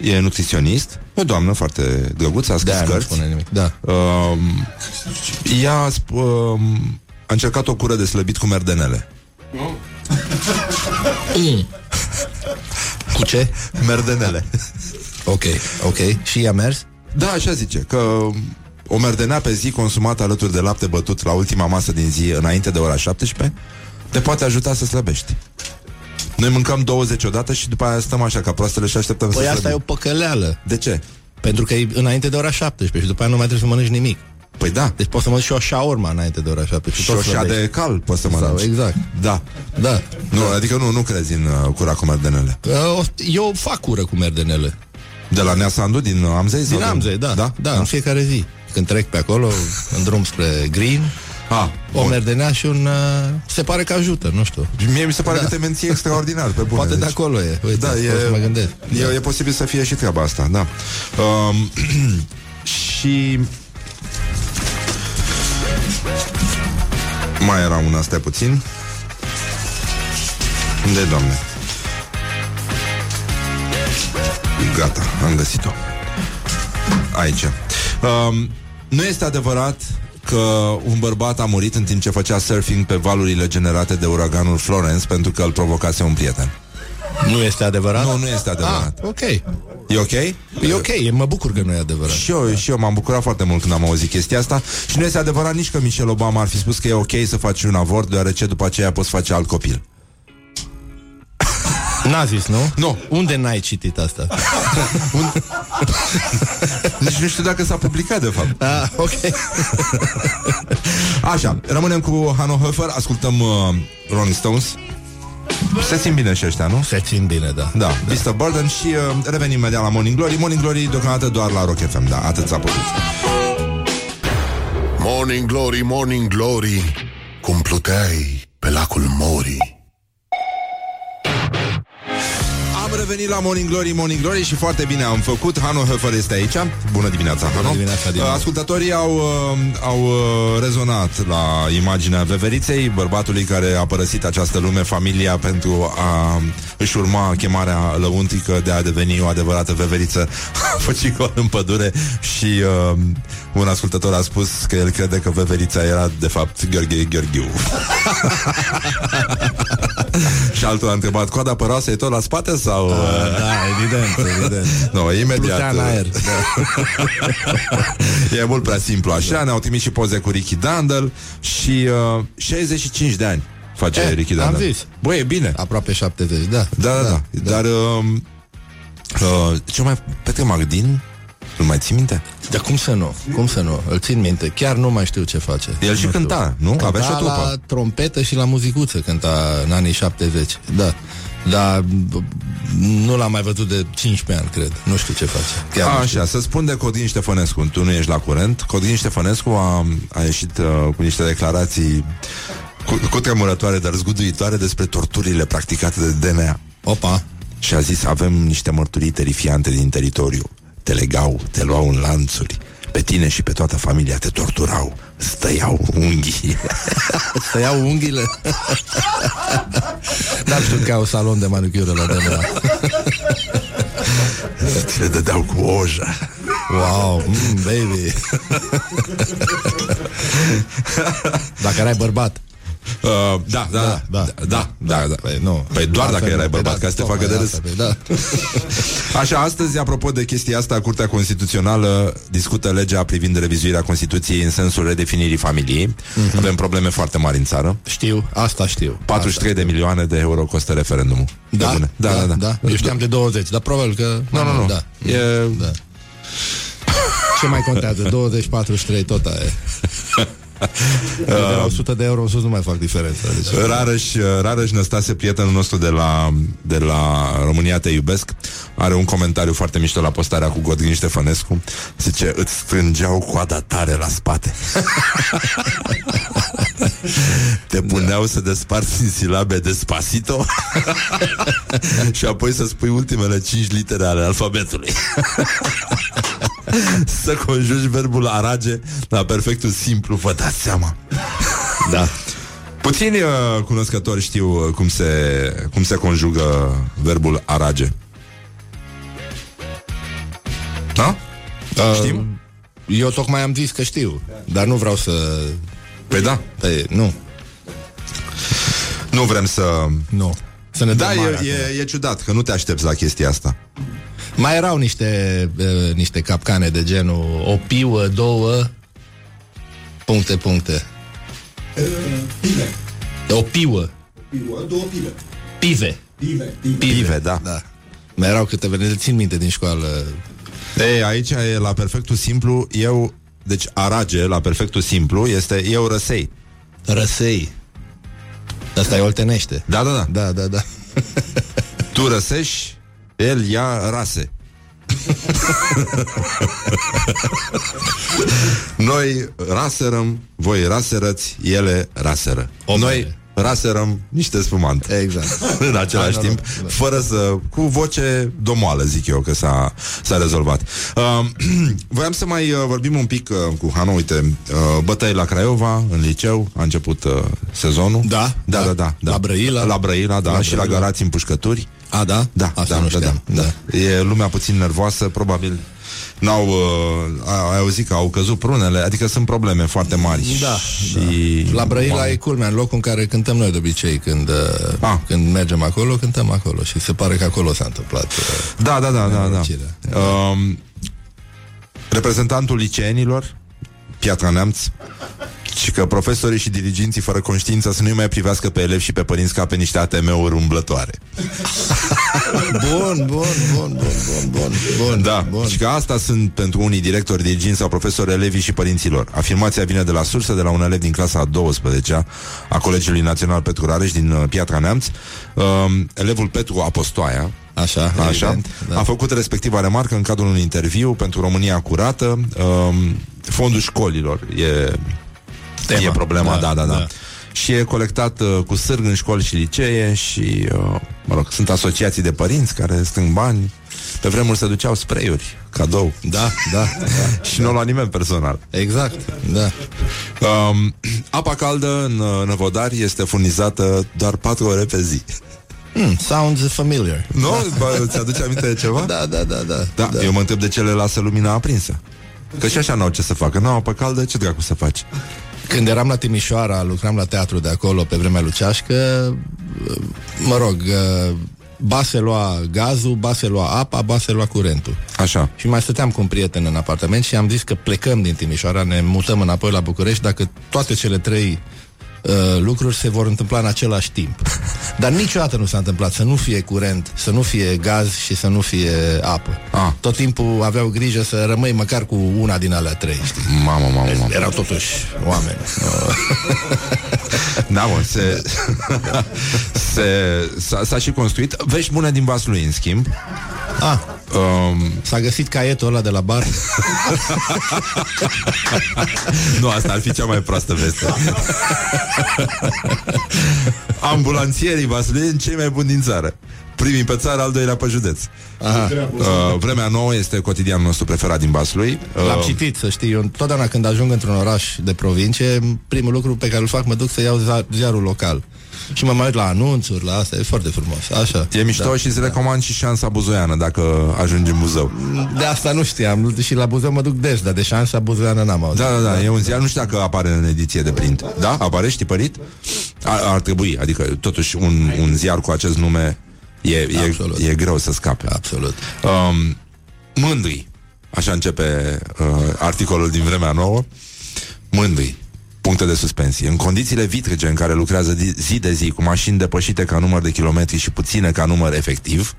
E nutriționist, o doamnă foarte drăguță, a scris cărți. spune nimic. Da. Um, ea um, a încercat o cură de slăbit cu merdenele. Mm. Cu ce? Merdenele. ok, ok. Și i-a mers? Da, așa zice, că o merdenea pe zi consumată alături de lapte bătut la ultima masă din zi înainte de ora 17 te poate ajuta să slăbești. Noi mâncăm 20 odată și după aia stăm așa ca proastele și așteptăm păi să asta slăbim. e o păcăleală. De ce? Pentru că e înainte de ora 17 și după aia nu mai trebuie să mănânci nimic. Păi da. Deci poți să mănânci și o șaurma înainte de ora 7 Și, și o de cal poți să mănânci. Sau, exact. Da. Da. Nu, adică nu, nu crezi în uh, cura cu merdenele. Uh, eu fac cură cu merdenele. De la Nea Sandu, din uh, Amzei? Din Amzei, da. Da? da. în fiecare zi. Când trec pe acolo, în drum spre Green, Ah, o bun. merdenea și un... Uh, se pare că ajută, nu știu. Mie mi se pare da. că te menții extraordinar, pe bune. Poate deci. de acolo e. Uite, da, e, să mă gândesc. E, da. e posibil să fie și treaba asta, da. Um, și... Mai era una, stai puțin. Unde doamne? Gata, am găsit-o. Aici. Um, nu este adevărat că un bărbat a murit în timp ce făcea surfing pe valurile generate de uraganul Florence pentru că îl provocase un prieten. Nu este adevărat? Nu, nu este adevărat. Ah, ok. E ok? E ok, mă bucur că nu e adevărat. Și eu, și eu m-am bucurat foarte mult când am auzit chestia asta și nu este adevărat nici că Michelle Obama ar fi spus că e ok să faci un avort, deoarece după aceea poți face alt copil. N-a zis, nu? Nu. Unde n-ai citit asta? Nici nu știu dacă s-a publicat, de fapt. Ah, ok. Așa, rămânem cu Hanno Hofer, ascultăm uh, Rolling Stones. Se țin bine și ăștia, nu? Se țin bine, da. Da, da. Mr. Burden și uh, revenim imediat la Morning Glory. Morning Glory deocamdată doar la Rock FM, da, atât s-a putut. Morning Glory, Morning Glory, cum pluteai pe lacul Mori. Revenit la Morning Glory, Morning Glory și foarte bine am făcut. Hanu Höfer este aici. Bună dimineața, Hanu. Bună dimineața, din Ascultătorii au, uh, au uh, rezonat la imaginea veveriței, bărbatului care a părăsit această lume, familia, pentru a își urma chemarea lăuntică de a deveni o adevărată veveriță făcicol în pădure și uh, un ascultător a spus că el crede că veverița era de fapt Gheorghe Gheorghiu. și altul a întrebat, coada păroasă e tot la spate sau... Uh, da, evident, evident. No, imediat. în aer. Da. e mult prea simplu așa, ne-au trimis și poze cu Ricky Dandel și uh, 65 de ani face e, Ricky Dandel. Am zis. Băi, e bine. Aproape 70, da. Da, da, da. da. Dar uh, uh, ce mai... Petre Magdin îl mai ții minte? Dar cum să nu? Cum să nu? Îl țin minte. Chiar nu mai știu ce face. El nu și știu. cânta, nu? Cânta Avea și o la trompetă și la muzicuță cânta în anii 70. Da. Dar nu l-am mai văzut de 15 ani, cred. Nu știu ce face. Chiar a, așa, să spun de Codin Ștefănescu. Tu nu ești la curent. Codin Ștefănescu a, a ieșit uh, cu niște declarații cu, cu tremurătoare, dar zguduitoare despre torturile practicate de DNA. Opa! Și a zis, avem niște mărturii terifiante din teritoriu te legau, te luau în lanțuri, pe tine și pe toată familia te torturau, stăiau unghii. stăiau unghiile? N-am știut că au salon de manicură la DNA. Te dădeau cu oja. Wow, mm, baby. Dacă erai bărbat. Uh, da, da, da, da, da, da, da, da. Păi, nu. păi doar dacă erai bărbat, ca să te facă de râs. Da. Așa, astăzi, apropo de chestia asta, Curtea Constituțională discută legea privind revizuirea Constituției în sensul redefinirii familiei. Mm-hmm. Avem probleme foarte mari în țară. Știu, asta știu. 43 asta de milioane de euro costă referendumul. Da? Da, da, da, da. da. Eu știam de 20, dar probabil că... Nu, nu, nu. Da. E... da. Ce mai contează? 20, 43, tot aia de la 100 de euro în sus nu mai fac diferență. Deci... Rareș, Rareș Năstase, prietenul nostru de la, de la România Te Iubesc, are un comentariu foarte mișto la postarea cu Godin Ștefănescu. Zice, îți strângeau coada tare la spate. Te puneau da. să desparți în silabe despacito și apoi să spui ultimele 5 litere ale alfabetului. să conjugi verbul arage la perfectul simplu, vă dați seama. Da. Puțini uh, cunoscători știu uh, cum se, cum se conjugă verbul arage. Da? Uh, Știm? Eu tocmai am zis că știu, dar nu vreau să... Păi da. Păi, nu. Nu vrem să... Nu. Să ne da, e, e, e ciudat că nu te aștepți la chestia asta. Mai erau niște, uh, niște capcane de genul o piuă, două, puncte, puncte. pive. O piuă. Piuă, două pive. Pive. Pive, pive. pive da. da. Mai erau câteva, ne țin minte din școală. Ei, aici e la perfectul simplu, eu, deci arage, la perfectul simplu, este eu răsei. Răsei. Asta e oltenește. Da, da, da. Da, da, da. tu răsești, el ia rase. Noi raserăm, voi raserăți, ele raseră. O Noi bere. raserăm niște spumant. Exact. în același Hai, timp, noroc, da. fără să... cu voce domoală, zic eu, că s-a, s-a rezolvat. Uh, voiam să mai uh, vorbim un pic uh, cu Hanu, uite, uh, bătăi la Craiova, în liceu, a început uh, sezonul. Da, da, da, da. da, da. La Brăila. La Brăila, da, La și la Brăila. Galați în pușcături. A, da? Da, Asta da, nu da, știam. da, da. E lumea puțin nervoasă, probabil n-au, uh, ai auzit că au căzut prunele, adică sunt probleme foarte mari. Da, și La Brăila e culmea, în locul în care cântăm noi de obicei când, Ah. ah. când mergem acolo, cântăm acolo și se pare că acolo s-a întâmplat. uh, Da, da, da, da, da. Nenorocirea. Um, reprezentantul liceenilor, Piatra Neamț, și că profesorii și diriginții fără conștiință să nu mai privească pe elevi și pe părinți ca pe niște ATM-uri umblătoare. Bun, bun, bun, bun, bun, bun, bun, Da, bun. și că asta sunt pentru unii directori, diriginți sau profesori, elevii și părinților. Afirmația vine de la sursă de la un elev din clasa a 12 a Colegiului Național Petru Rareș din uh, Piatra Neamț. Um, elevul Petru Apostoaia, Așa, Așa. evident, Da. A făcut respectiva remarcă în cadrul unui interviu pentru România Curată. Um, fondul școlilor e, Tema. e problema, da, Da, da, da. da. da. Și e colectat uh, cu sârg în școli și licee și, uh, mă rog, sunt asociații de părinți care strâng bani. Pe vremuri se duceau spray-uri, cadou. Da, da, da. Și nu la nimeni personal. Exact, da. Um, apa caldă în uh, Năvodari este furnizată doar 4 ore pe zi. Hmm, sounds familiar. Nu? Bă, ți-aduce aminte de ceva? Da, da, da, da. Da, da, eu mă întreb de ce le lasă lumina aprinsă. Că și așa n-au ce să facă. N-au apă caldă, ce dracu să faci? Când eram la Timișoara, lucram la teatru de acolo pe vremea lucească, mă rog, ba se lua gazul, ba se lua apa, ba se lua curentul. Așa. Și mai stăteam cu un prieten în apartament și am zis că plecăm din Timișoara, ne mutăm înapoi la București dacă toate cele trei uh, lucruri se vor întâmpla în același timp. Dar niciodată nu s-a întâmplat să nu fie curent, să nu fie gaz și să nu fie apă. Ah. Tot timpul aveau grijă să rămâi măcar cu una din alea trei, știi? Mamă, mamă, mamă. Erau totuși oameni. Da, mă, se, se, s-a, s-a și construit. Vești bune din Vaslui, în schimb. Ah, Um, s-a găsit caietul ăla de la bar. nu, asta ar fi cea mai proastă veste. Ambulanțierii Vaslui cei mai buni din țară. Primii pe țară, al doilea pe județ. Aha. Uh, vremea nouă este cotidianul nostru preferat din Vaslui. L-am Uh, citit, să știi, eu întotdeauna când ajung într-un oraș de provincie, primul lucru pe care îl fac, mă duc să iau za- ziarul local. Și mă mai uit la anunțuri, la asta, e foarte frumos. Așa. E mișto da, și îți recomand și șansa buzoiană dacă ajungi în Buzău. De asta nu știam. Și la Buzău mă duc des, dar de șansa buzoiană n-am auzit. Da, da, da, e un ziar, nu știu dacă apare în ediție de print. Da? Apare știpărit? Ar, ar trebui, adică totuși un, un ziar cu acest nume e, e, Absolut. e greu să scape. Absolut. Um, mândri, așa începe uh, articolul din vremea nouă. Mândri, puncte de suspensie. În condițiile vitrege în care lucrează di- zi de zi cu mașini depășite ca număr de kilometri și puține ca număr efectiv,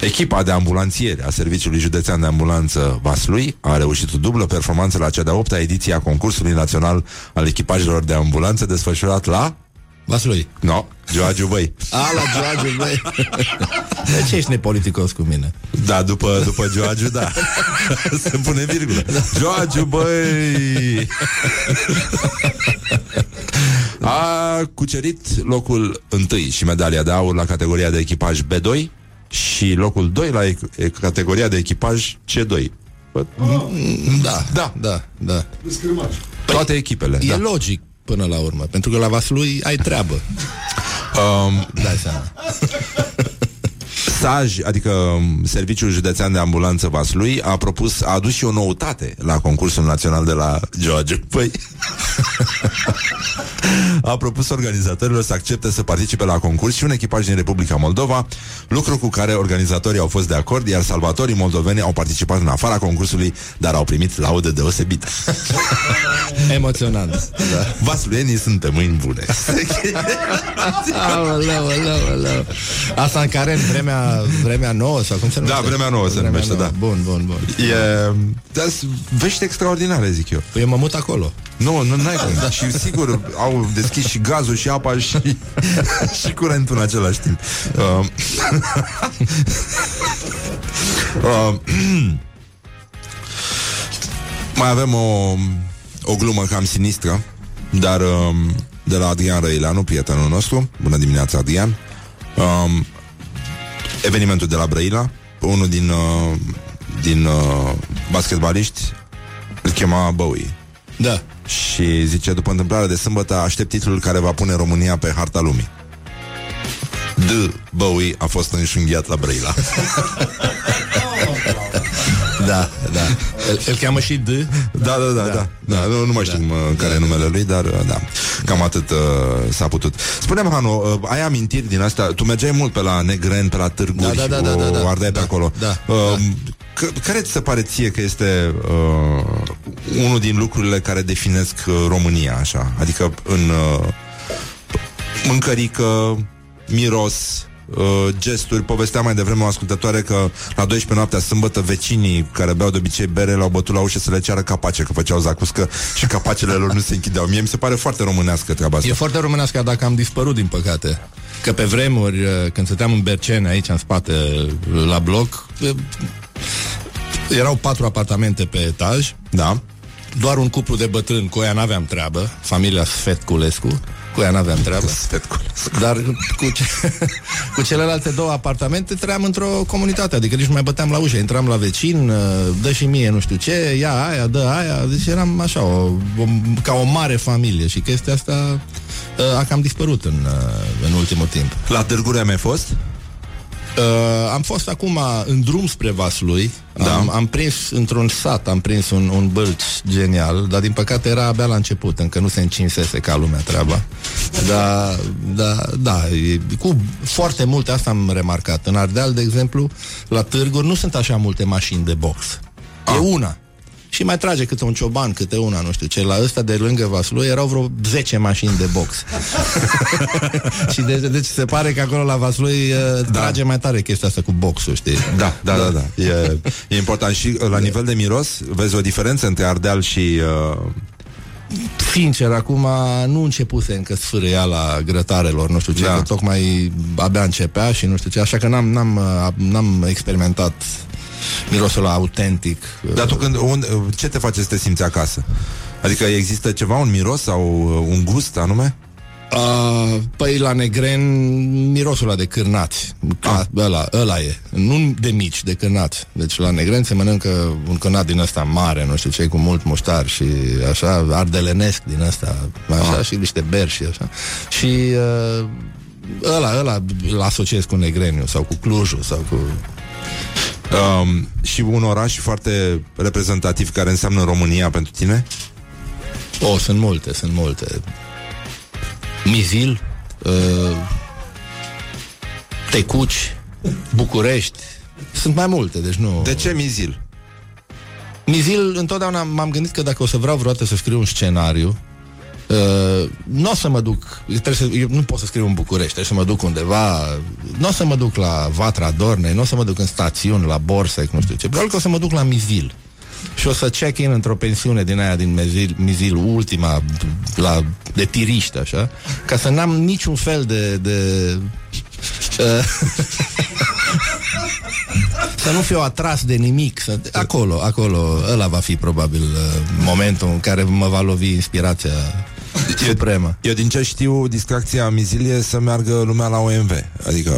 Echipa de ambulanțieri a Serviciului Județean de Ambulanță Vaslui a reușit o dublă performanță la cea de-a opta ediție a concursului național al echipajelor de ambulanță desfășurat la... Vaslui. No, Gioagiu Băi. A, la George, băi. De ce ești nepoliticos cu mine? Da, după, după Gioagiu, da. Se pune virgulă. Gioagiu, băi! A cucerit locul întâi și medalia de aur la categoria de echipaj B2 și locul 2 la e- e- categoria de echipaj C2. Bă, Da, Da. da, da. Toate echipele. E Da. logic până la urmă, pentru că la Vaslui ai treabă. Um, Dai seama. Saj, adică um, Serviciul Județean de Ambulanță Vaslui a propus, a adus și o noutate la concursul național de la George. Păi, a propus organizatorilor să accepte să participe la concurs și un echipaj din Republica Moldova, lucru cu care organizatorii au fost de acord, iar salvatorii moldoveni au participat în afara concursului, dar au primit laudă deosebită. Emoționant. Da. Vasluienii sunt pe mâini bune. Aoleu, aoleu, aoleu. Asta în care în vremea, vremea nouă sau cum se numește? Da, Vremea Nouă se numește, da. Bun, bun, bun. E, dar vești extraordinare, zic eu. Păi eu mă mut acolo. Nu, nu n-ai cum. Da. Și sigur au deschis și gazul și apa și, și curentul în același timp. Uh, uh, Mai avem o, o glumă cam sinistră, dar um, de la Adrian Răileanu, prietenul nostru. Bună dimineața, Adrian. Um, evenimentul de la Brăila, unul din, uh, din uh, basketbaliști îl chema Bowie. Da. Și zice, după întâmplarea de sâmbătă, aștept titlul care va pune România pe harta lumii. D. Bowie a fost înșunghiat la Brăila. Da, da. El, el cheamă și D? Da, da, da, da. da. da. Nu, nu mai știu da. care da. e numele lui, dar da. Cam atât uh, s-a putut. Spune-mi, Hanu, uh, ai amintiri din asta? Tu mergeai mult pe la Negren, pe la târguri, da, da, da, da, da, da, ardeai da, pe acolo. Da, uh, da. C- care ți se pare ție că este uh, unul din lucrurile care definesc uh, România, așa? Adică în uh, mâncărică, miros, uh, gesturi. Povestea mai devreme o ascultătoare că la 12 noaptea sâmbătă vecinii care beau de obicei bere l-au bătut la ușă să le ceară capace, că făceau zacuscă și capacele lor nu se închideau. Mie mi se pare foarte românească treaba asta. E foarte românească dacă am dispărut, din păcate. Că pe vremuri, uh, când stăteam în Bercene, aici în spate, uh, la bloc, uh, erau patru apartamente pe etaj, Da? doar un cuplu de bătrâni, cu ea n-aveam treabă, familia Sfetculescu, cu ea n-aveam treabă. Dar cu, ce, cu celelalte două apartamente trăiam într-o comunitate, adică nici nu mai băteam la ușă, intram la vecin, uh, dă și mie nu știu ce, ia aia, dă aia, deci eram așa, o, o, ca o mare familie și chestia asta uh, a cam dispărut în, uh, în ultimul timp. La târguri am mai fost? Uh, am fost acum în drum spre Vaslui. Da. am, am prins într-un sat Am prins un, un bălci genial Dar din păcate era abia la început Încă nu se încinsese ca lumea treaba. Da, da, da e, Cu foarte multe Asta am remarcat. În Ardeal, de exemplu, la târguri Nu sunt așa multe mașini de box. E una și mai trage câte un cioban, câte una, nu știu ce. La ăsta de lângă Vaslui erau vreo 10 mașini de box. și de, deci se pare că acolo la Vaslui uh, da. trage mai tare chestia asta cu boxul, știi? Da, da, da, da. E, e important. Și uh, la nivel de miros, vezi o diferență între Ardeal și... Uh... Sincer, acum nu începuse încă sfârâia la grătarelor, nu știu ce, Da. că tocmai abia începea și nu știu ce, așa că n-am, n-am, uh, n-am experimentat mirosul ăla autentic. Dar tu când, unde, ce te face să te simți acasă? Adică există ceva, un miros sau uh, un gust anume? Uh, păi la negren mirosul ăla de cârnați ah. ăla, ăla e Nu de mici, de cârnați Deci la negren se mănâncă un cârnat din ăsta mare Nu știu ce, cu mult muștar Și așa, ardelenesc din ăsta Așa, Ah. și niște beri și așa Și uh, ăla, ăla îl asociez cu negreniu Sau cu Clujul Sau cu... Um, și un oraș foarte reprezentativ care înseamnă România pentru tine? O, sunt multe, sunt multe Mizil uh, Tecuci București Sunt mai multe, deci nu... De ce Mizil? Mizil, întotdeauna m-am gândit că dacă o să vreau vreodată să scriu un scenariu Uh, nu o să mă duc trebuie să, eu nu pot să scriu în București Trebuie să mă duc undeva Nu o să mă duc la Vatra Dornei Nu o să mă duc în stațiuni, la Borsec Nu știu ce Probabil că o să mă duc la Mizil. Și o să check-in într-o pensiune din aia din Mizil, Mizil Ultima la, De tiriști, așa Ca să n-am niciun fel de, de uh, să nu fiu atras de nimic să, Acolo, acolo Ăla va fi probabil uh, momentul În care mă va lovi inspirația Supremă Eu din ce știu, distracția Mizilie să meargă lumea la OMV. Adică...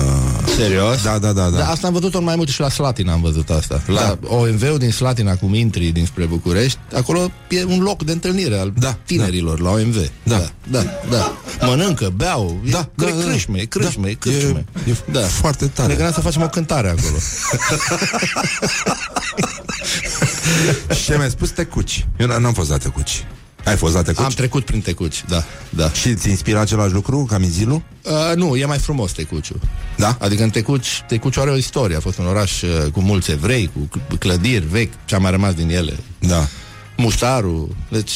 Serios? Da, da, da. da. Da, asta am văzut-o mai mult și la Slatina am văzut asta. La da. OMV-ul din Slatina, cum intri dinspre București, acolo e un loc de întâlnire al Da, tinerilor la OMV. Da. da, da. da. Mănâncă, beau, e, Da, da, da, e da, da. crâșme, e crâșme, Da, e crâșme. e- e da. foarte tare. Ne gândeam să facem o cântare acolo. Și ce mi-ai spus tecuci. Eu n- n-am fost la tecuci. Ai fost la tecuci? Am trecut prin Tecuci, da, da. Și ți inspira același lucru ca Mizilul? Uh, nu, e mai frumos Tecuciu. Da? Adică în Tecuci, Tecuciu are o istorie. A fost un oraș uh, cu mulți evrei, cu cl- clădiri vechi, ce a mai rămas din ele. Da. Muștarul. Deci,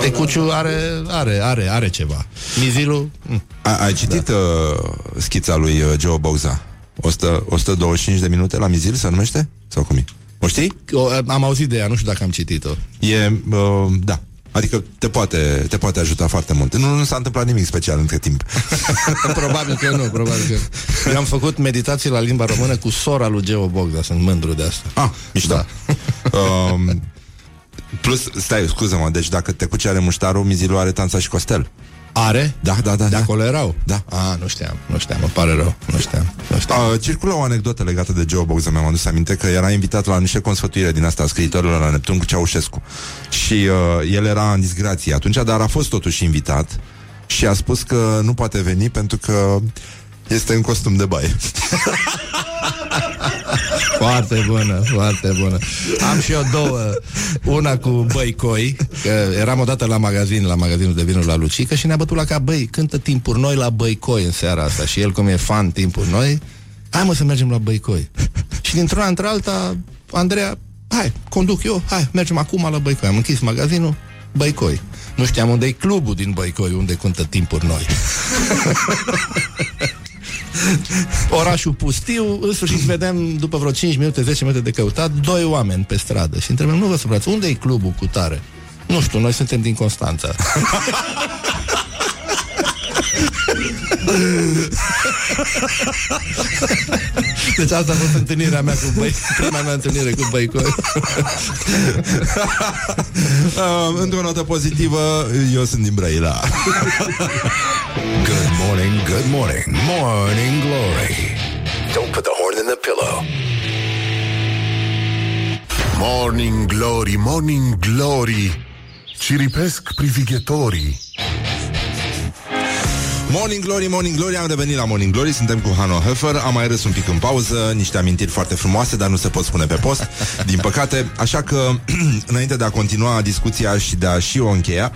Tecuciu are, are, are, are ceva. Mizilul, mm. A, ai citit da. uh, schița lui uh, Joe Bauza? 100, 125 de minute la Mizil se numește? Sau cum e? O știi? O, am auzit de ea, nu știu dacă am citit-o. E, uh, da. Adică te poate, te poate ajuta foarte mult. Nu, nu s-a întâmplat nimic special între timp. probabil că nu, probabil că Eu am făcut meditații la limba română cu sora lui Geo Bogda, sunt mândru de asta. Ah, mișto. Da. um, Plus, stai, scuză-mă, deci dacă te cuce are muștarul, Mizilu are Tanța și Costel. Are? Da, da, da. De da. acolo erau? Da. A, nu știam, nu știam, mă pare rău, nu știam. Nu știam. Uh, circulă o anecdotă legată de Joe Box, mi-am adus aminte că era invitat la niște consfătuire din asta a scriitorilor la Neptun cu Ceaușescu. Și uh, el era în disgrație atunci, dar a fost totuși invitat și a spus că nu poate veni pentru că este în costum de baie. Foarte bună, foarte bună. Am și eu două. Una cu Băicoi, că eram odată la magazin, la magazinul de vinuri la Lucică și ne-a bătut la cap, băi, cântă timpuri noi la Băicoi în seara asta. Și el, cum e fan timpuri noi, hai mă să mergem la Băicoi. Și dintr-una într-alta, Andreea, hai, conduc eu, hai, mergem acum la Băicoi. Am închis magazinul, Băicoi. Nu știam unde e clubul din Băicoi, unde cântă timpuri noi. Orașul pustiu, în sfârșit vedem, după vreo 5 minute, 10 minute de căutat, doi oameni pe stradă și întrebăm, nu vă supărați, unde e clubul cu tare? Nu știu, noi suntem din Constanța. Deci asta a fost întâlnirea mea cu băi, prima mea întâlnire cu Băicoi. uh, într-o notă pozitivă, eu sunt din Brăila. Good morning, good morning, morning glory. Don't put the horn in the pillow. Morning Glory, Morning Glory Ciripesc privighetorii Morning Glory, Morning Glory, am revenit la Morning Glory, suntem cu Hano Heffer, am mai râs un pic în pauză, niște amintiri foarte frumoase, dar nu se pot spune pe post, din păcate, așa că, înainte de a continua discuția și de a și o încheia,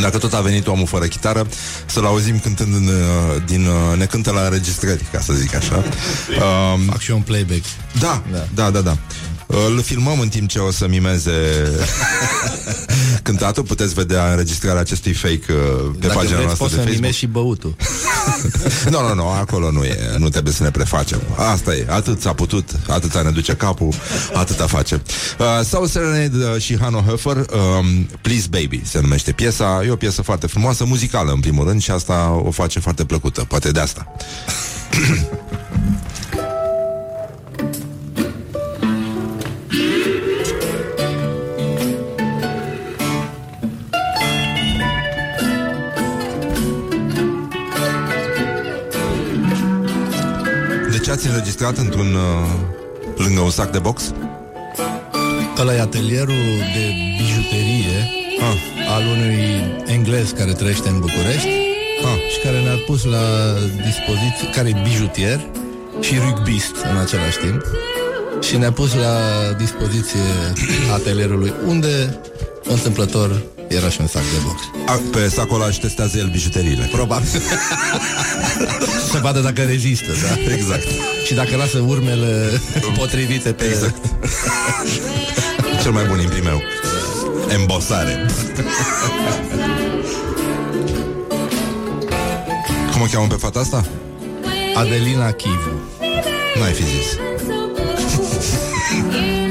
dacă tot a venit omul fără chitară, să-l auzim cântând în, uh, din uh, Ne cântă la înregistrări, ca să zic așa. Um, Fac și eu un playback. da, da, da, da, da. Îl filmăm în timp ce o să mimeze cântatul. Puteți vedea înregistrarea acestui fake uh, pe Dacă pagina vreți, noastră poți de să Facebook. nimezi și băutul. Nu, nu, nu, acolo nu e, nu trebuie să ne prefacem. Asta e, atât s-a putut, atâta ne duce capul, atâta facem. Uh, Sau Serenade uh, și Hano Heffer, um, Please Baby se numește piesa, e o piesă foarte frumoasă, muzicală în primul rând și asta o face foarte plăcută, poate de asta. ați înregistrat într-un uh, lângă un sac de box? Ăla e atelierul de bijuterie Ah. al unui englez care trăiește în București Ah. și care ne-a pus la dispoziție, care e bijutier și rugbist în același timp și ne-a pus la dispoziție atelierului unde întâmplător era și un sac de box. A, pe sacul ăla își testează el bijuteriile. Probabil. Să vadă dacă rezistă, da? Exact. Și dacă lasă urmele potrivite pe... Exact. Cel mai bun imprimeu. Embosare. Cum o cheamă pe fata asta? Adelina Chivu. N-ai fi zis.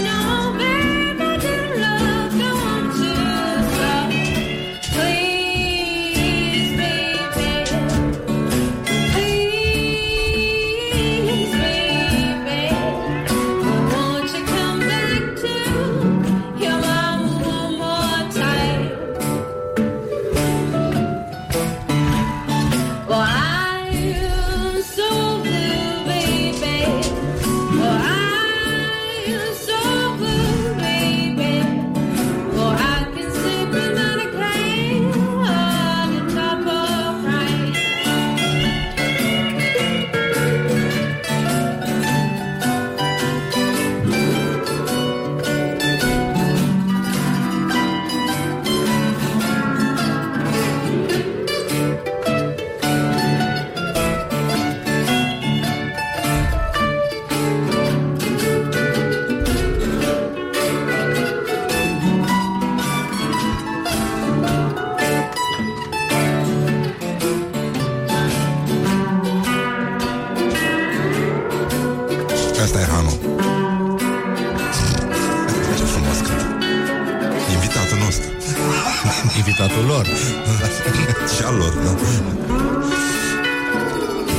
lor. Și al lor, da.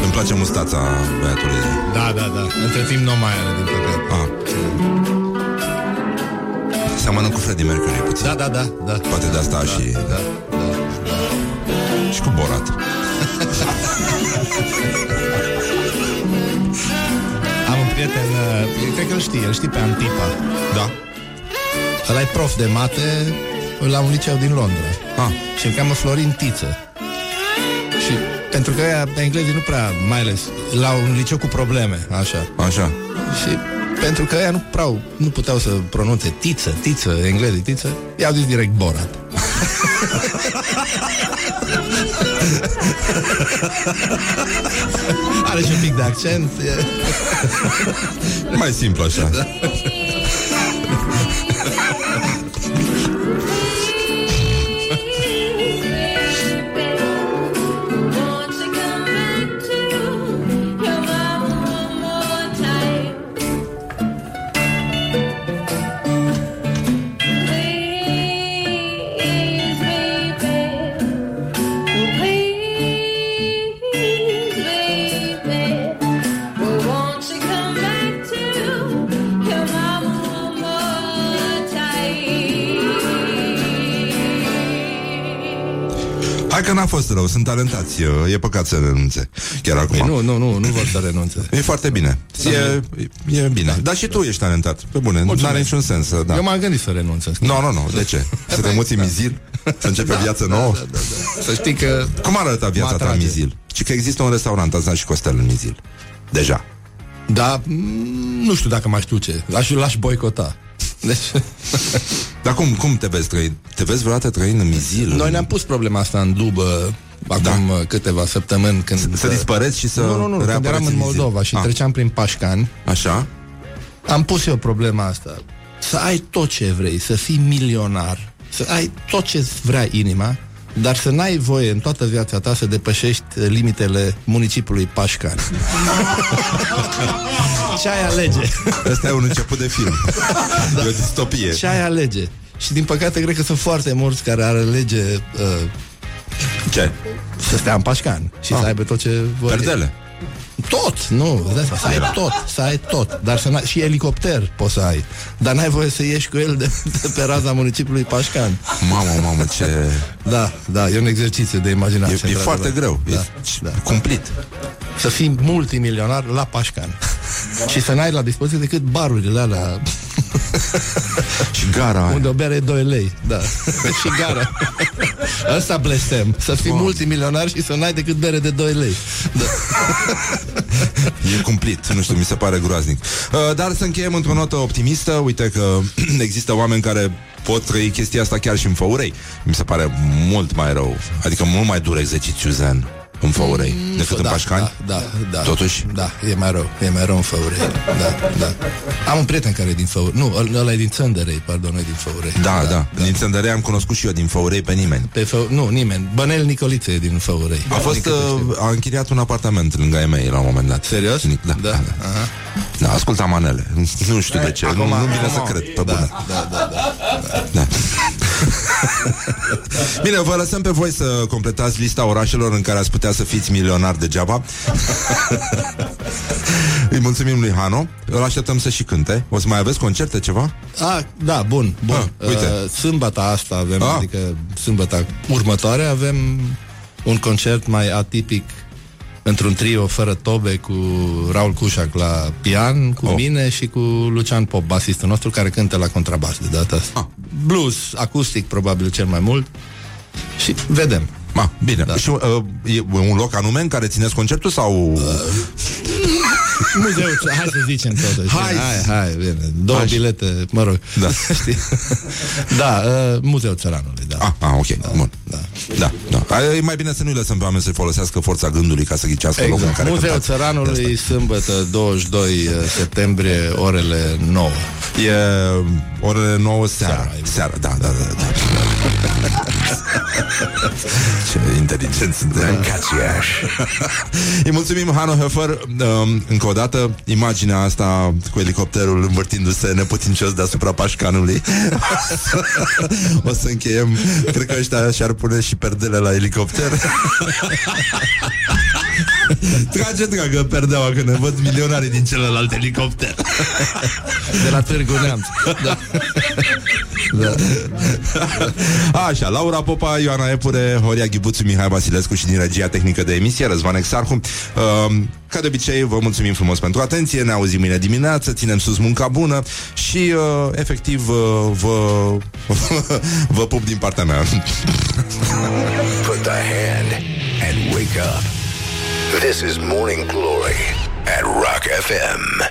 Îmi place mustața băiatului. Da, da, da. Între timp nu mai are, din păcate. Ah. Seamănă cu Freddie Mercury puțin. Da, da, da, da. Poate de asta da, și... Da, da. Și cu Borat. Am un prieten, uh, cred că îl știe, îl știi pe Antipa. Da. Ăla e prof de mate la un liceu din Londra. Ah. Și îl cheamă Florin Tiță. Și pentru că ea, englezii nu prea, mai ales la un liceu cu probleme, așa. Așa. Și pentru că ea nu prea, nu puteau să pronunțe tiță, tiță, englezii tiță, i-au zis direct Borat. Are și un pic de accent. E... Mai simplu așa. Hai fost rău, sunt talentați E păcat să renunțe Chiar acum Păi nu, nu, nu, nu vor să renunțe. E foarte bine E, e bine Dar și tu ești talentat Pe bune, nu Mulțumesc. are niciun sens să- da. Eu m-am gândit să renunț. în schimb. Nu, nu, nu, de ce? Să te muți în Mizil? Să începe viața nouă? Da, da, da. Să știi că... Cum arăta viața mă ta în atrage. Mizil? Și că există un restaurant, ați dat și Costel în Mizil Deja Da, mm, nu știu dacă mai știu ce. Aș l-aș boicota. Deci, Dar cum, cum te vezi trăi? Te vezi vreodată trăind în Mizil? noi ne-am pus problema asta în dubă acum da. câteva săptămâni când... Să dispăreți și să Nu, nu, nu, când reapăreți eram în Mizil. Moldova și Ah, treceam prin Pașcani, Așa? am pus eu problema asta. Să ai tot ce vrei, să fii milionar, să ai tot ce vrea inima, dar să n-ai voie în toată viața ta să depășești limitele municipiului Pașcani. ce ai alege? Ăsta e un început de film Da. E o distopie Ce ai alege? Și din păcate cred că sunt foarte mulți care ar alege uh, Ce? să stea în Pașcan și Ah. să aibă tot ce vor. Perdele Tot, nu, îți dai seama, să ai tot, să ai tot, dar să n-ai, și elicopter poți să ai, dar n-ai voie să ieși cu el de, de pe raza municipiului Pașcan. Mamă, mamă, ce... Da, da, e un exercițiu de imaginație. E, e într-adevăr. foarte greu Da, e da. cumplit Să fii multimilionar la Pașcan și să n-ai la dispoziție decât barurile alea Și gara aia. unde o bere e 2 lei. Da. și gara. Asta blestem. Să fii multimilionar și să n-ai decât bere de 2 lei. Da. E cumplit, nu știu, mi se pare groaznic uh, Dar să încheiem într-o notă optimistă Uite că există oameni care pot trăi chestia asta chiar și în Făurei Mi se pare mult mai rău Adică mult mai dur exercițiu zen în Făurei decât în da, Pașcani Da, da, da. Totuși? Da, e mai rău. E mai rău în Făurei. Da, da. Am un prieten care e din Făurei. Nu, ăl- ăla e din Țăndărei, pardon, nu e din Făurei. Da, da, da. Din Țăndărei am cunoscut și eu din Făurei pe nimeni Pe Fă... Nu, nimeni. Bănel Nicolițe e din Făurei. A fost, uh, a închiriat un apartament lângă ei mei la un moment dat Serios? Da, da, Da. da. Aha. da asculta manele Nu știu de ce, nu, nu vine să cred, pe da, bune Da, da, da. Da. Bine, vă lăsăm pe voi să completați lista orașelor în care ați putea să fiți milionar degeaba. Îi mulțumim lui Hano. Îl așteptăm să și cânte. O să mai aveți concerte ceva? A, da, bun, bun. Ah, uite. Uh, sâmbăta asta avem, Ah. adică sâmbăta următoare avem un concert mai atipic într-un trio fără tobe cu Raul Cușac la pian, cu Oh. oh. mine și cu Lucian Pop, basistul nostru, care cântă la contrabas de data asta. Ah. Blues, acustic probabil cel mai mult. Și vedem. Ma, bine. Da. Și uh, e un loc anume în care țineți concertul sau... Uh, Muzeu, hai să zicem totuși. Hai. hai, hai bine. Două Hai. bilete, mă rog. Da. Știi? da, uh, Muzeul Țăranului, da. ah, ah, ok, da, bun. da. Da, da. E mai bine să nu-i lăsăm pe oameni să folosească forța gândului ca să ghicească locul în Exact. care Muzeul cântați. Țăranului, sâmbătă 22 septembrie, orele 9. E orele 9 seara. Seara, Seara, da, da, da. da. Ce inteligent suntem. Cațiaș. Îi mulțumim, Hano Hefer, um, încă o dată, imaginea asta cu elicopterul învârtindu-se neputincios deasupra pașcanului. o să încheiem. Cred că ăștia și-ar pune și perdele la elicopter. Trage, dragă, perdeaua Că ne văd milionarii din celălalt elicopter De la Târgu Neamț. Da. da. Așa, Laura Popa, Ioana Epure Horia Ghibuțu, Mihai Vasilescu Și din regia tehnică de emisie, Răzvan Exarhu uh, Ca de obicei, vă mulțumim frumos pentru atenție Ne auzim mâine dimineață, ținem sus munca bună Și, uh, efectiv, uh, vă, vă pup din partea mea Put the hand and wake up. This is Morning Glory at Rock FM.